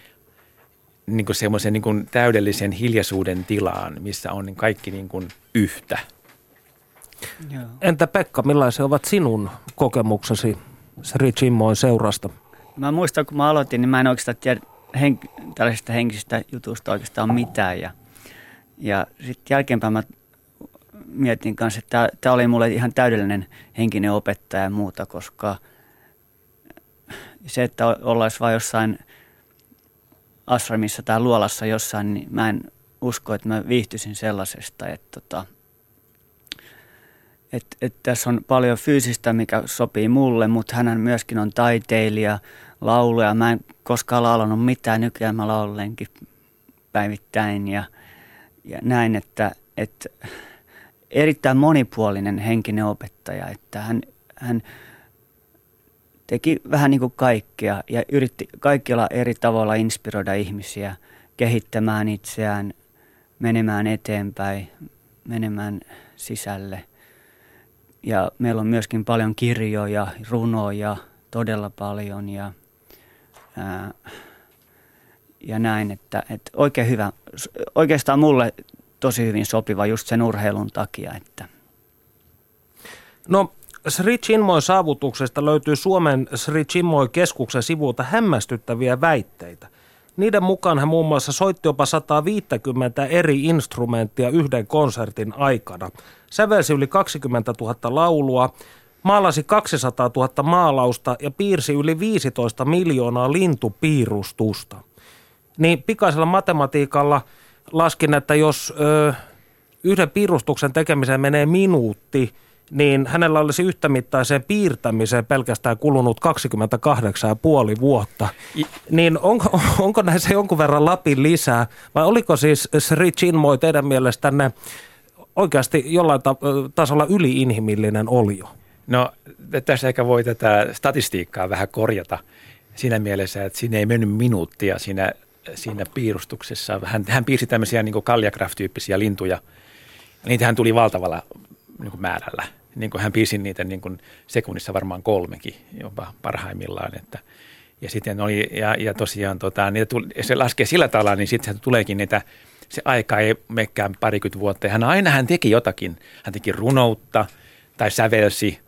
niin kuin semmoisen niin kuin täydellisen hiljaisuuden tilaan, missä on niin kaikki niin kuin yhtä. Joo. Entä Pekka, millaisia ovat sinun kokemuksesi Sri Chinmoin seurasta? Mä muistan, kun mä aloitin, niin mä en oikeastaan tiedä henk- tällaisista henkisistä jutusta oikeastaan mitään. Ja, ja sitten jälkeenpäin mä mietin kanssa, että tämä oli mulle ihan täydellinen henkinen opettaja ja muuta, koska se, että ollaisi vain jossain – ashramissa tai luolassa jossain, niin mä en usko, että mä viihtyisin sellaisesta, että tota, et, et tässä on paljon fyysistä, mikä sopii mulle, mutta hän myöskin on taiteilija, lauluja. Mä en koskaan laulanut mitään, nykyään mä laulenkin päivittäin ja, ja näin, että, että erittäin monipuolinen henkinen opettaja, että hän, hän teki vähän niin kuin kaikkea ja yritti kaikilla eri tavalla inspiroida ihmisiä kehittämään itseään, menemään eteenpäin, menemään sisälle. Ja meillä on myöskin paljon kirjoja, runoja, todella paljon ja, ää, ja näin, että, että oikein hyvä, oikeastaan mulle tosi hyvin sopiva just sen urheilun takia. Että. No Sri Chinmoy saavutuksesta löytyy Suomen Sri Chinmoy keskuksen sivulta hämmästyttäviä väitteitä. Niiden mukaan hän muun muassa soitti jopa 150 eri instrumenttia yhden konsertin aikana. Sävelsi yli 20 000 laulua, maalasi 200 000 maalausta ja piirsi yli 15 miljoonaa lintupiirustusta. Niin pikaisella matematiikalla laskin, että jos ö, yhden piirustuksen tekemiseen menee minuutti – niin hänellä olisi yhtämittaiseen piirtämiseen pelkästään kulunut 28,5 vuotta. I... Niin onko, <laughs> onko näissä jonkun verran Lapin lisää, vai oliko siis Sri Chinmoy teidän mielestänne oikeasti jollain ta- tasolla yliinhimillinen olio? No tässä ehkä voi tätä statistiikkaa vähän korjata siinä mielessä, että siinä ei mennyt minuuttia siinä, siinä piirustuksessa. Hän, hän piirsi tämmöisiä niin kaljagraf-tyyppisiä lintuja. Niitähän tuli valtavalla niin kuin määrällä. Niin kuin hän piisi niitä niin kuin sekunnissa varmaan kolmekin jopa parhaimmillaan. Että, ja sitten oli, ja, ja tosiaan tota, niitä tuli, se laskee sillä tavalla, niin sitten tuleekin niitä, se aika ei mekään parikymmentä vuotta. Ja hän aina hän teki jotakin. Hän teki runoutta tai sävelsi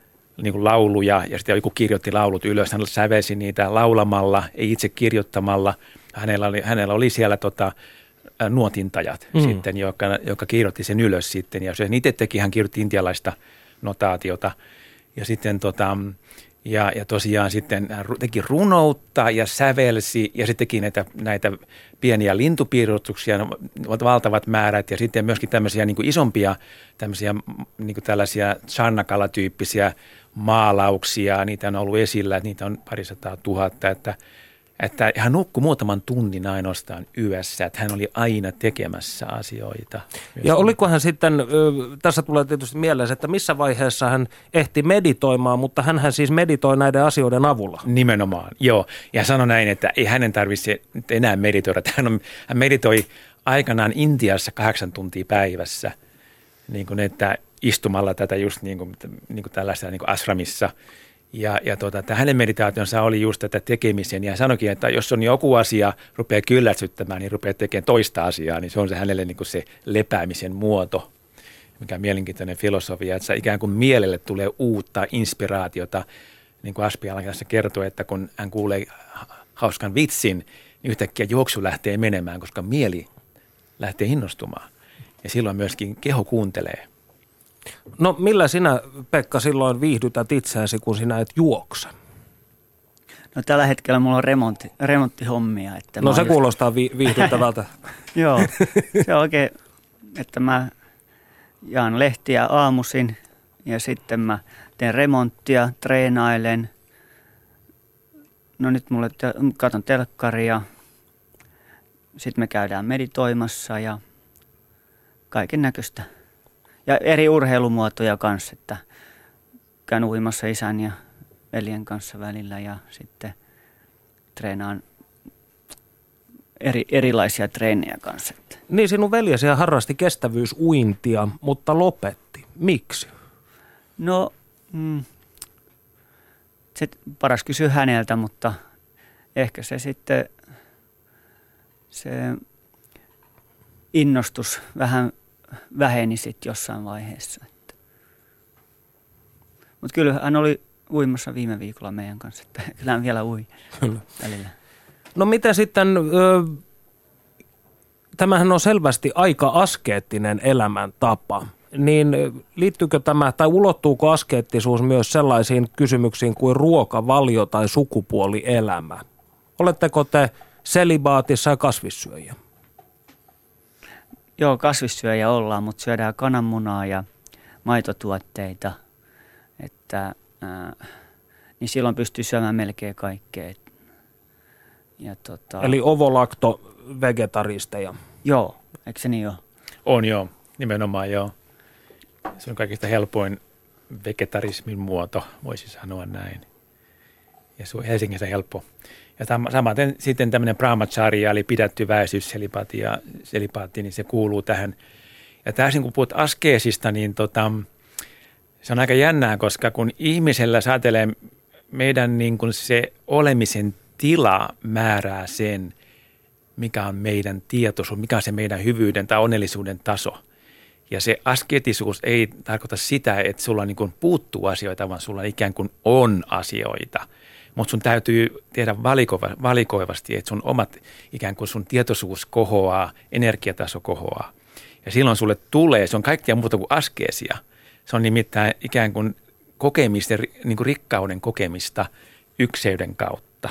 niin kuin lauluja ja sitten joku kirjoitti laulut ylös. Hän sävelsi niitä laulamalla, ei itse kirjoittamalla. Hänellä oli, hänellä oli siellä tota, nuotintajat mm. sitten, joka, joka kirjoitti sen ylös sitten. Ja se itse teki, hän kirjoitti intialaista notaatiota. Ja sitten tota, ja, ja tosiaan sitten teki runoutta ja sävelsi ja sitten teki näitä, näitä pieniä lintupiirustuksia, valtavat määrät ja sitten myöskin tämmöisiä niin kuin isompia tämmöisiä niin kuin tällaisia Channakala-tyyppisiä maalauksia. Niitä on ollut esillä, niitä on parisataa tuhatta, että että hän nukkui muutaman tunnin ainoastaan yössä, että hän oli aina tekemässä asioita. Ja oliko hän sitten, tässä tulee tietysti mieleen, että missä vaiheessa hän ehti meditoimaan, mutta hän siis meditoi näiden asioiden avulla. Nimenomaan, joo. Ja sanoi näin, että ei hänen tarvitse enää meditoida. Hän, on, hän meditoi aikanaan Intiassa kahdeksan tuntia päivässä, niin kuin että istumalla tätä just niin kuin, niin kuin tällaista niin kuin asramissa – ja, ja tota, tämä hänen meditaationsa oli just tätä tekemisen. Ja sanoikin, että jos on joku asia rupeaa kyllästyttämään, niin rupeaa tekemään toista asiaa, niin se on se hänelle niin kuin se lepäämisen muoto, mikä on mielenkiintoinen filosofia, että ikään kuin mielelle tulee uutta inspiraatiota, niin kuin Aspialakin kertoo, että kun hän kuulee hauskan vitsin, niin yhtäkkiä juoksu lähtee menemään, koska mieli lähtee innostumaan. Ja silloin myöskin keho kuuntelee – No millä sinä, Pekka, silloin viihdytät itseäsi, kun sinä et juokse? No tällä hetkellä mulla on remontti, remonttihommia. Että no se just... kuulostaa vi- viihdyttävältä. <laughs> Joo, se on <laughs> oikein, että mä jaan lehtiä aamuisin ja sitten mä teen remonttia, treenailen. No nyt mulle te- katon telkkaria, sitten me käydään meditoimassa ja kaiken näköistä ja eri urheilumuotoja kanssa, että käyn uimassa isän ja veljen kanssa välillä ja sitten treenaan eri, erilaisia treenejä kanssa. Niin, sinun veljesi harrasti kestävyysuintia, mutta lopetti. Miksi? No, mm, se paras kysyä häneltä, mutta ehkä se sitten se innostus vähän väheni sitten jossain vaiheessa. Mutta kyllä hän oli uimassa viime viikolla meidän kanssa, että <laughs> kyllä hän vielä ui kyllä. välillä. No mitä sitten, ö, tämähän on selvästi aika askeettinen elämäntapa, niin liittyykö tämä tai ulottuuko askeettisuus myös sellaisiin kysymyksiin kuin ruokavalio tai sukupuolielämä? Oletteko te selibaatissa ja kasvissyöjä? Joo, kasvissyöjä ollaan, mutta syödään kananmunaa ja maitotuotteita. Että, ää, niin silloin pystyy syömään melkein kaikkea. Ja tota, Eli ovolakto vegetaristeja. Joo, eikö se niin ole? On joo, nimenomaan joo. Se on kaikista helpoin vegetarismin muoto, voisi sanoa näin. Ja se on Helsingissä helppo ja samaten sitten tämmöinen brahmacharya, eli pidättyväisyys, selipaatti, ja, selipaatti, niin se kuuluu tähän. Ja tässä kun puhut askeesista, niin tota, se on aika jännää, koska kun ihmisellä säätelee meidän niin kuin se olemisen tila määrää sen, mikä on meidän tietoisuus, mikä on se meidän hyvyyden tai onnellisuuden taso. Ja se asketisuus ei tarkoita sitä, että sulla niin kuin puuttuu asioita, vaan sulla ikään kuin on asioita – mutta sun täytyy tehdä valikova, valikoivasti, että sun omat ikään kuin sun tietoisuus kohoaa, energiataso kohoaa. Ja silloin sulle tulee, se on kaikkea muuta kuin askeesia. Se on nimittäin ikään kuin kokemista, niin kuin rikkauden kokemista ykseyden kautta.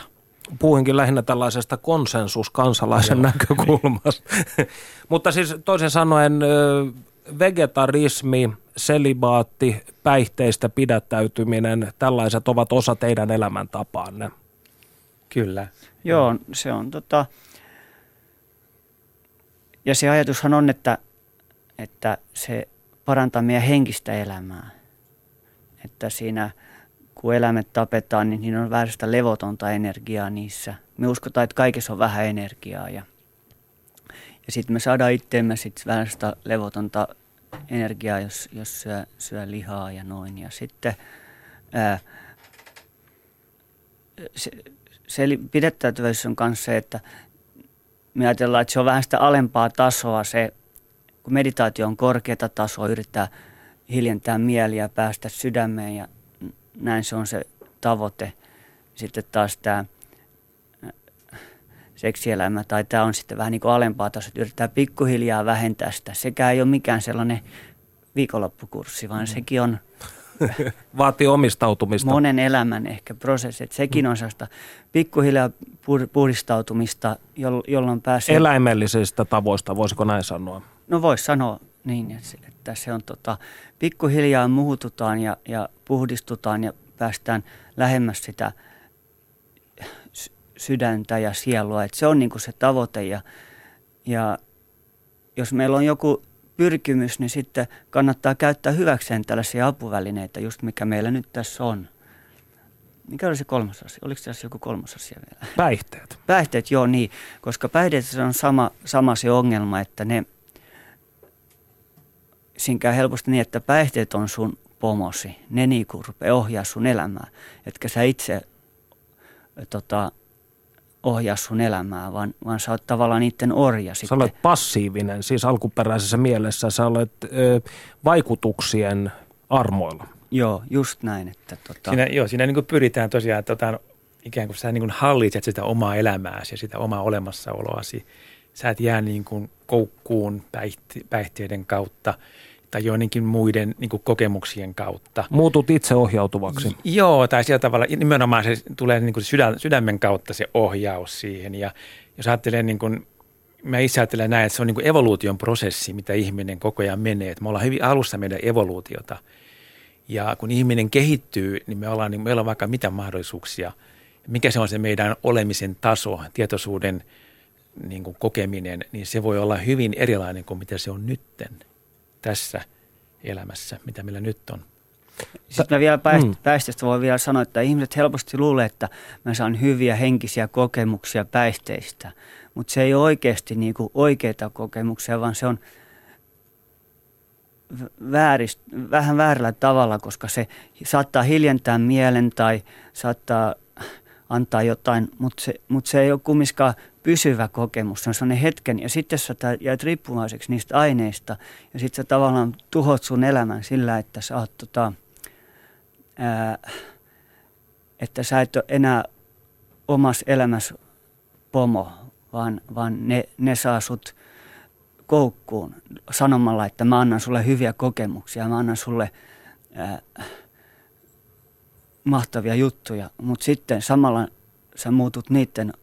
Puhuinkin lähinnä tällaisesta konsensuskansalaisen näkökulmasta. <laughs> Mutta siis toisin sanoen vegetarismi, selibaatti, päihteistä pidättäytyminen, tällaiset ovat osa teidän elämäntapaanne. Kyllä. Joo, se on tota, ja se ajatushan on, että, että se parantaa meidän henkistä elämää. Että siinä, kun eläimet tapetaan, niin niin on vähän sitä levotonta energiaa niissä. Me uskotaan, että kaikessa on vähän energiaa ja – ja sitten me saadaan itteemme sit vähän sitä levotonta energiaa, jos, jos syö, syö lihaa ja noin. Ja sitten ää, se, se pidettäytyvyys on kanssa se, että me ajatellaan, että se on vähän sitä alempaa tasoa. Se, kun meditaatio on korkeata tasoa, yrittää hiljentää mieliä, päästä sydämeen ja näin se on se tavoite. Sitten taas tämä seksielämä tai tämä on sitten vähän niin kuin alempaa tasoa, että yrittää pikkuhiljaa vähentää sitä. Sekä ei ole mikään sellainen viikonloppukurssi, vaan mm. sekin on <laughs> Vaatii omistautumista. Monen elämän ehkä prosessi. Että sekin mm. on sellaista pikkuhiljaa puhdistautumista, jolloin pääsee... Eläimellisistä tavoista, voisiko näin sanoa? No voisi sanoa niin, että se on tota, pikkuhiljaa muututaan ja, ja puhdistutaan ja päästään lähemmäs sitä sydäntä ja sielua. Että se on niin kuin se tavoite ja, ja jos meillä on joku pyrkimys, niin sitten kannattaa käyttää hyväkseen tällaisia apuvälineitä, just mikä meillä nyt tässä on. Mikä oli se kolmas asia? Oliko tässä joku kolmas asia vielä? Päihteet. Päihteet, joo niin, koska päihteet on sama, sama se ongelma, että ne, siinä käy helposti niin, että päihteet on sun pomosi. Ne niinku rupeaa ohjaa sun elämää, etkä sä itse tota, ohjaa sun elämää, vaan, vaan sä oot tavallaan niiden orja sitten. Sä olet passiivinen, siis alkuperäisessä mielessä sä olet ö, vaikutuksien armoilla. Joo, just näin. Että tota... Siinä, joo, siinä niin pyritään tosiaan, että otan, ikään kuin sä niin kuin hallitset sitä omaa elämääsi ja sitä omaa olemassaoloasi. Sä et jää niin kuin koukkuun päihti, päihteiden kautta tai joidenkin muiden niin kokemuksien kautta. Muutut itseohjautuvaksi. Joo, tai sillä tavalla nimenomaan se tulee niin sydän, sydämen kautta se ohjaus siihen. Ja jos ajattelee niin kuin, mä itse ajattelen näin, että se on niin evoluution prosessi, mitä ihminen koko ajan menee. Että me ollaan hyvin alussa meidän evoluutiota. Ja kun ihminen kehittyy, niin me ollaan, niin meillä on vaikka mitä mahdollisuuksia. Mikä se on se meidän olemisen taso, tietoisuuden niin kuin kokeminen, niin se voi olla hyvin erilainen kuin mitä se on nytten tässä elämässä, mitä meillä nyt on. Sitten mä vielä päist- mm. päihteestä voi vielä sanoa, että ihmiset helposti luulee, että mä saan hyviä henkisiä kokemuksia päihteistä, mutta se ei ole oikeasti niinku oikeita kokemuksia, vaan se on väärist, vähän väärällä tavalla, koska se saattaa hiljentää mielen tai saattaa antaa jotain, mutta se, mutta se ei ole kumminkaan pysyvä kokemus, se on sellainen hetken. Ja sitten sä jäät riippuvaiseksi niistä aineista ja sitten sä tavallaan tuhot sun elämän sillä, että sä oot tota, ää, että sä et ole enää omassa elämässä pomo, vaan, vaan ne, ne saa sut koukkuun sanomalla, että mä annan sulle hyviä kokemuksia, mä annan sulle ää, mahtavia juttuja, mutta sitten samalla sä muutut niiden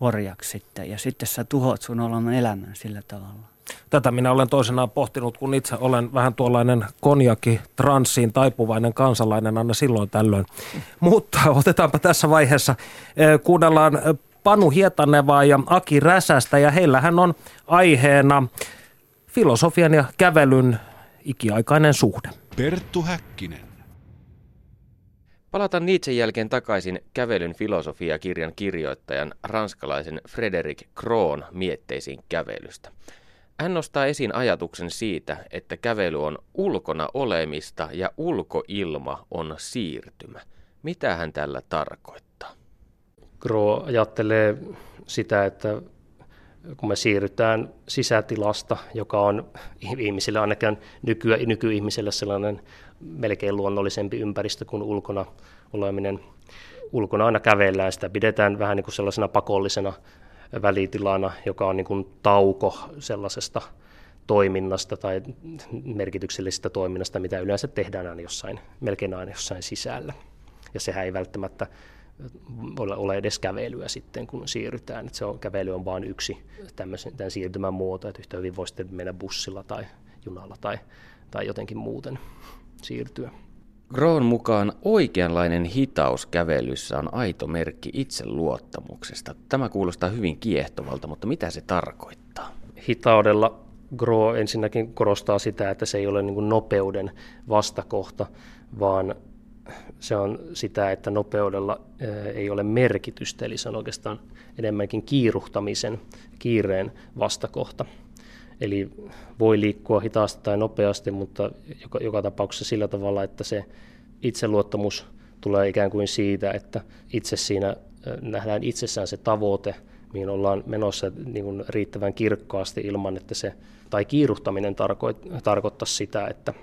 orjaksi sitten ja sitten sä tuhot sun oleman elämän sillä tavalla. Tätä minä olen toisenaan pohtinut, kun itse olen vähän tuollainen konjaki, transsiin taipuvainen kansalainen aina silloin tällöin. <laughs> Mutta otetaanpa tässä vaiheessa, kuunnellaan Panu Hietanevaa ja Aki Räsästä ja heillähän on aiheena filosofian ja kävelyn ikiaikainen suhde. Perttu Häkkinen. Palataan Nietzschen jälkeen takaisin kävelyn filosofia-kirjan kirjoittajan ranskalaisen Frederic Kroon mietteisiin kävelystä. Hän nostaa esiin ajatuksen siitä, että kävely on ulkona olemista ja ulkoilma on siirtymä. Mitä hän tällä tarkoittaa? Gro ajattelee sitä, että kun me siirrytään sisätilasta, joka on ihmisille ainakin nyky, nykyihmiselle sellainen melkein luonnollisempi ympäristö kuin ulkona oleminen. Ulkona aina kävellään, sitä pidetään vähän niin kuin sellaisena pakollisena välitilana, joka on niin kuin tauko sellaisesta toiminnasta tai merkityksellisestä toiminnasta, mitä yleensä tehdään aina jossain, melkein aina jossain sisällä. Ja sehän ei välttämättä ole, ole edes kävelyä sitten, kun siirrytään. Että se on, kävely on vain yksi tämän siirtymän muoto, että yhtä hyvin voi sitten mennä bussilla tai junalla tai, tai jotenkin muuten siirtyä. Groon mukaan oikeanlainen hitaus kävelyssä on aito merkki itseluottamuksesta. Tämä kuulostaa hyvin kiehtovalta, mutta mitä se tarkoittaa? Hitaudella Gro ensinnäkin korostaa sitä, että se ei ole niin nopeuden vastakohta, vaan se on sitä, että nopeudella ei ole merkitystä, eli se on oikeastaan enemmänkin kiiruhtamisen, kiireen vastakohta. Eli voi liikkua hitaasti tai nopeasti, mutta joka, joka tapauksessa sillä tavalla, että se itseluottamus tulee ikään kuin siitä, että itse siinä nähdään itsessään se tavoite, mihin ollaan menossa niin kuin riittävän kirkkaasti ilman, että se, tai kiiruhtaminen tarkoit, tarkoittaa sitä, että,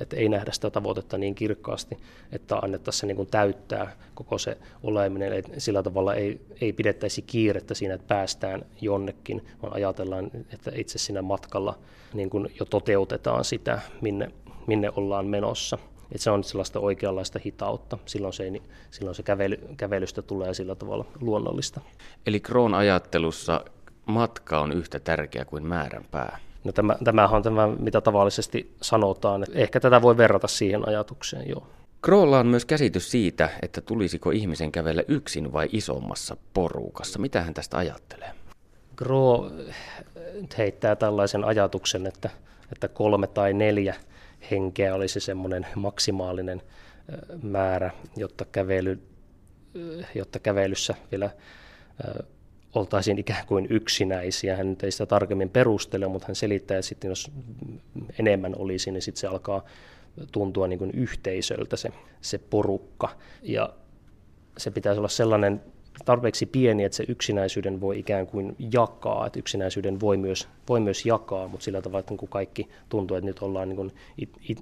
että ei nähdä sitä tavoitetta niin kirkkaasti, että annettaisiin se niin kuin täyttää koko se oleminen, eli sillä tavalla ei, ei pidettäisi kiirettä siinä, että päästään jonnekin, vaan ajatellaan, että itse siinä matkalla niin kuin jo toteutetaan sitä, minne, minne ollaan menossa. Et se on sellaista oikeanlaista hitautta. Silloin se, silloin se kävely, kävelystä tulee sillä tavalla luonnollista. Eli Kroon ajattelussa matka on yhtä tärkeä kuin määränpää. No tämä, tämähän on tämä, mitä tavallisesti sanotaan. Ehkä tätä voi verrata siihen ajatukseen, joo. Kroolla on myös käsitys siitä, että tulisiko ihmisen kävellä yksin vai isommassa porukassa. Mitä hän tästä ajattelee? Gro heittää tällaisen ajatuksen, että, että kolme tai neljä henkeä olisi semmoinen maksimaalinen määrä, jotta, kävely, jotta kävelyssä vielä oltaisiin ikään kuin yksinäisiä. Hän ei sitä tarkemmin perustele, mutta hän selittää, että sitten jos enemmän olisi, niin sitten se alkaa tuntua niin kuin yhteisöltä se, se porukka. Ja se pitäisi olla sellainen tarpeeksi pieni, että se yksinäisyyden voi ikään kuin jakaa, että yksinäisyyden voi myös, voi myös jakaa, mutta sillä tavalla, että kun kaikki tuntuu, että nyt ollaan niin kuin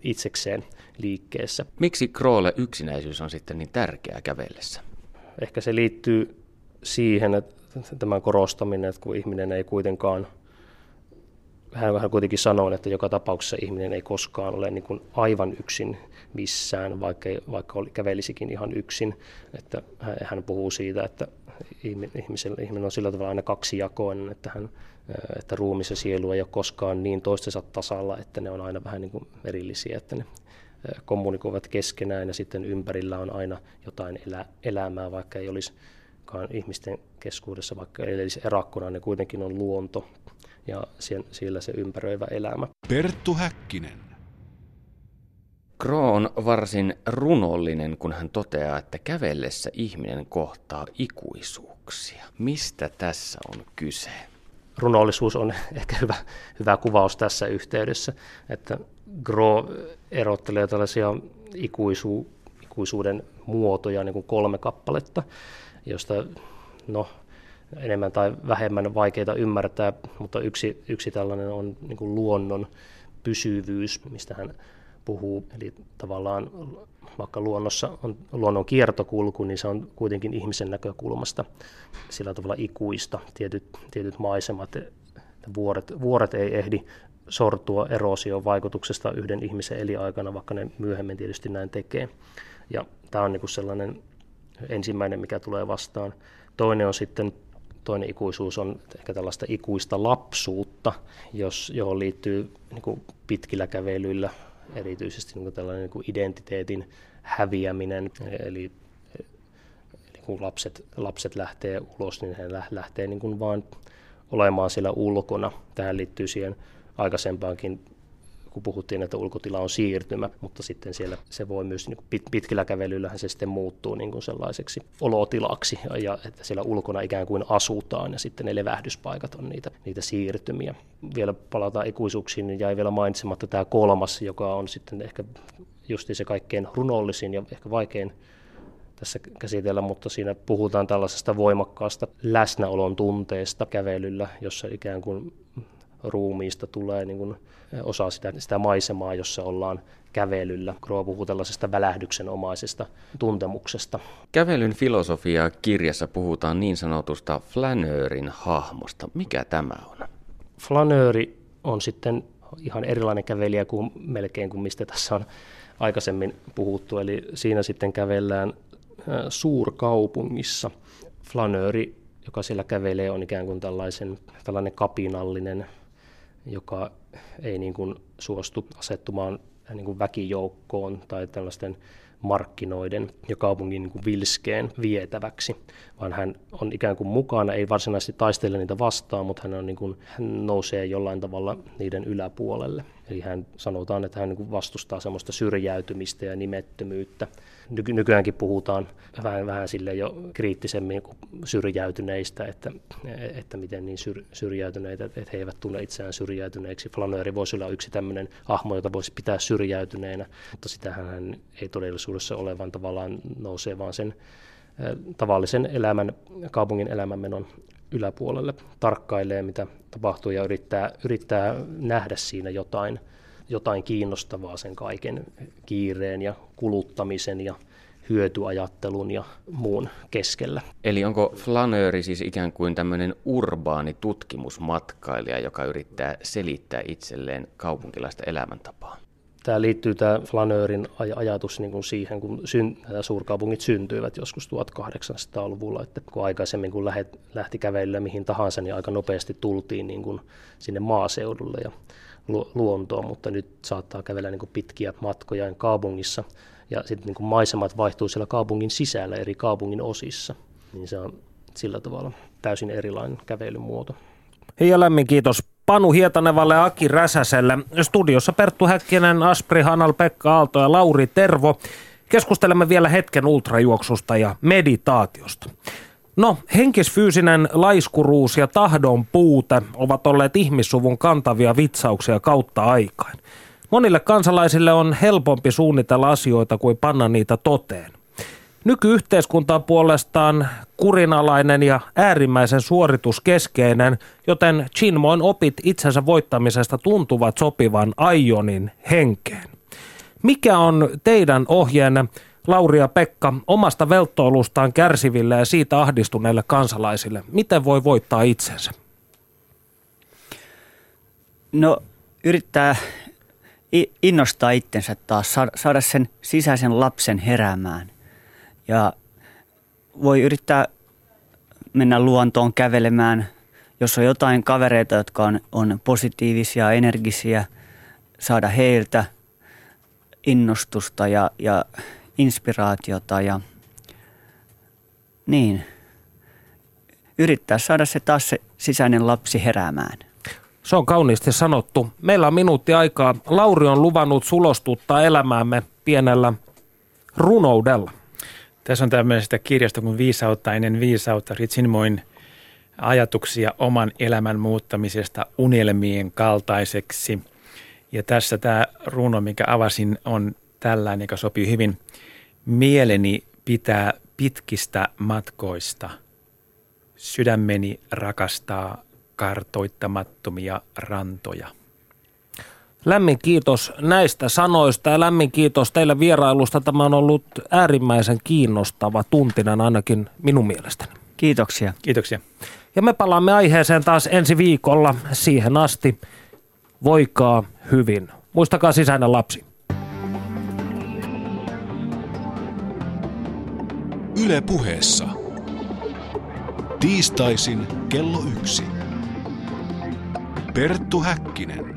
itsekseen liikkeessä. Miksi Kroolle yksinäisyys on sitten niin tärkeää kävellessä? Ehkä se liittyy siihen, että tämän korostaminen, että kun ihminen ei kuitenkaan, hän vähän kuitenkin sanoo, että joka tapauksessa ihminen ei koskaan ole niin kuin aivan yksin missään, vaikka, vaikka oli, kävelisikin ihan yksin. Että hän puhuu siitä, että ihmisen, ihminen on sillä tavalla aina kaksijakoinen, että, hän, että ruumis ja sielu ei ole koskaan niin toistensa tasalla, että ne on aina vähän niin kuin erillisiä, että ne kommunikoivat keskenään ja sitten ympärillä on aina jotain elä, elämää, vaikka ei olisi ihmisten keskuudessa, vaikka ei olisi erakkona, ne kuitenkin on luonto ja siellä se ympäröivä elämä. Perttu Häkkinen. Kro on varsin runollinen, kun hän toteaa, että kävellessä ihminen kohtaa ikuisuuksia. Mistä tässä on kyse? Runollisuus on <laughs> ehkä hyvä, hyvä kuvaus tässä yhteydessä, että Gro erottelee tällaisia ikuisu, ikuisuuden muotoja niin kuin kolme kappaletta, josta no, enemmän tai vähemmän vaikeita ymmärtää, mutta yksi, yksi tällainen on niin kuin luonnon pysyvyys, mistä hän puhuu. Eli tavallaan vaikka luonnossa on luonnon kiertokulku, niin se on kuitenkin ihmisen näkökulmasta sillä tavalla ikuista. Tietyt, tietyt maisemat, vuoret, vuoret ei ehdi sortua eroosion vaikutuksesta yhden ihmisen eliaikana, vaikka ne myöhemmin tietysti näin tekee. Ja tämä on niin kuin sellainen ensimmäinen, mikä tulee vastaan. Toinen on sitten toinen ikuisuus on ehkä tällaista ikuista lapsuutta, jos, johon liittyy niin kuin pitkillä kävelyillä erityisesti niin kuin tällainen niin kuin identiteetin häviäminen, eli, kun lapset, lapset lähtee ulos, niin he lähtee niin kuin vaan olemaan siellä ulkona. Tähän liittyy siihen aikaisempaankin kun puhuttiin, että ulkotila on siirtymä, mutta sitten siellä se voi myös niin pit, pitkillä kävelyillähän se sitten muuttuu niin kuin sellaiseksi olotilaksi ja että siellä ulkona ikään kuin asutaan ja sitten ne levähdyspaikat on niitä, niitä siirtymiä. Vielä palataan ikuisuuksiin, niin jäi vielä mainitsematta tämä kolmas, joka on sitten ehkä justi se kaikkein runollisin ja ehkä vaikein tässä käsitellä, mutta siinä puhutaan tällaisesta voimakkaasta läsnäolon tunteesta kävelyllä, jossa ikään kuin ruumiista tulee niin kuin osa sitä, sitä maisemaa, jossa ollaan kävelyllä. Kroa puhuu tällaisesta välähdyksenomaisesta tuntemuksesta. Kävelyn filosofia kirjassa puhutaan niin sanotusta flaneurin hahmosta. Mikä tämä on? Flanööri on sitten ihan erilainen kävelijä kuin melkein kuin mistä tässä on aikaisemmin puhuttu. Eli siinä sitten kävellään suurkaupungissa. Flanööri, joka siellä kävelee, on ikään kuin tällaisen, tällainen kapinallinen joka ei niin kuin suostu asettumaan niin kuin väkijoukkoon tai tällaisten markkinoiden ja kaupungin niin kuin vilskeen vietäväksi, vaan hän on ikään kuin mukana, ei varsinaisesti taistele niitä vastaan, mutta hän, on niin kuin, hän nousee jollain tavalla niiden yläpuolelle. Eli hän sanotaan, että hän niin vastustaa semmoista syrjäytymistä ja nimettömyyttä. Nyky- nykyäänkin puhutaan vähän, vähän sille jo kriittisemmin kuin syrjäytyneistä, että, että miten niin syr, syrjäytyneitä, että he eivät tunne itseään syrjäytyneiksi. Flanööri voisi olla yksi tämmöinen hahmo, jota voisi pitää syrjäytyneenä, mutta sitähän hän ei todellisuudessa ole, vaan tavallaan nousee vaan sen tavallisen elämän, kaupungin elämänmenon yläpuolelle, tarkkailee mitä tapahtuu ja yrittää, yrittää nähdä siinä jotain, jotain kiinnostavaa sen kaiken kiireen ja kuluttamisen ja hyötyajattelun ja muun keskellä. Eli onko flanööri siis ikään kuin tämmöinen urbaani tutkimusmatkailija, joka yrittää selittää itselleen kaupunkilaista elämäntapaa? Tämä liittyy tämä flanöörin ajatus niin kuin siihen, kun syn, nämä suurkaupungit syntyivät joskus 1800-luvulla, että kun aikaisemmin kun lähet, lähti kävelyllä mihin tahansa, niin aika nopeasti tultiin niin kuin sinne maaseudulle ja luontoon, mutta nyt saattaa kävellä niin kuin pitkiä matkoja kaupungissa ja sitten niin kuin maisemat vaihtuu siellä kaupungin sisällä eri kaupungin osissa, niin se on sillä tavalla täysin erilainen kävelymuoto. Hei ja lämmin kiitos Panu Hietanevalle ja Aki Räsäselle. Studiossa Perttu Häkkinen, Aspri Hanal, Pekka Aalto ja Lauri Tervo. Keskustelemme vielä hetken ultrajuoksusta ja meditaatiosta. No, henkisfyysinen laiskuruus ja tahdon puute ovat olleet ihmissuvun kantavia vitsauksia kautta aikaan. Monille kansalaisille on helpompi suunnitella asioita kuin panna niitä toteen. Nykyyhteiskunta on puolestaan kurinalainen ja äärimmäisen suorituskeskeinen, joten Chinmoin opit itsensä voittamisesta tuntuvat sopivan Aionin henkeen. Mikä on teidän ohjeenne, Lauri ja Pekka, omasta velttoilustaan kärsiville ja siitä ahdistuneille kansalaisille? Miten voi voittaa itsensä? No yrittää innostaa itsensä taas, saada sen sisäisen lapsen heräämään. Ja voi yrittää mennä luontoon kävelemään, jos on jotain kavereita, jotka on, on positiivisia, energisiä, saada heiltä innostusta ja, ja inspiraatiota ja niin. Yrittää saada se taas se sisäinen lapsi heräämään. Se on kauniisti sanottu. Meillä on minuutti aikaa. Lauri on luvannut sulostuttaa elämäämme pienellä runoudella. Tässä on tämmöisestä kirjasta kuin Viisautta ennen viisautta, Ritsinmoin ajatuksia oman elämän muuttamisesta unelmien kaltaiseksi. Ja tässä tämä runo, mikä avasin, on tällainen, joka sopii hyvin. Mieleni pitää pitkistä matkoista. Sydämeni rakastaa kartoittamattomia rantoja. Lämmin kiitos näistä sanoista ja lämmin kiitos teille vierailusta. Tämä on ollut äärimmäisen kiinnostava tuntinen ainakin minun mielestäni. Kiitoksia. Kiitoksia. Ja me palaamme aiheeseen taas ensi viikolla. Siihen asti voikaa hyvin. Muistakaa sisäinen lapsi. Yle puheessa. Tiistaisin kello yksi. Perttu Häkkinen.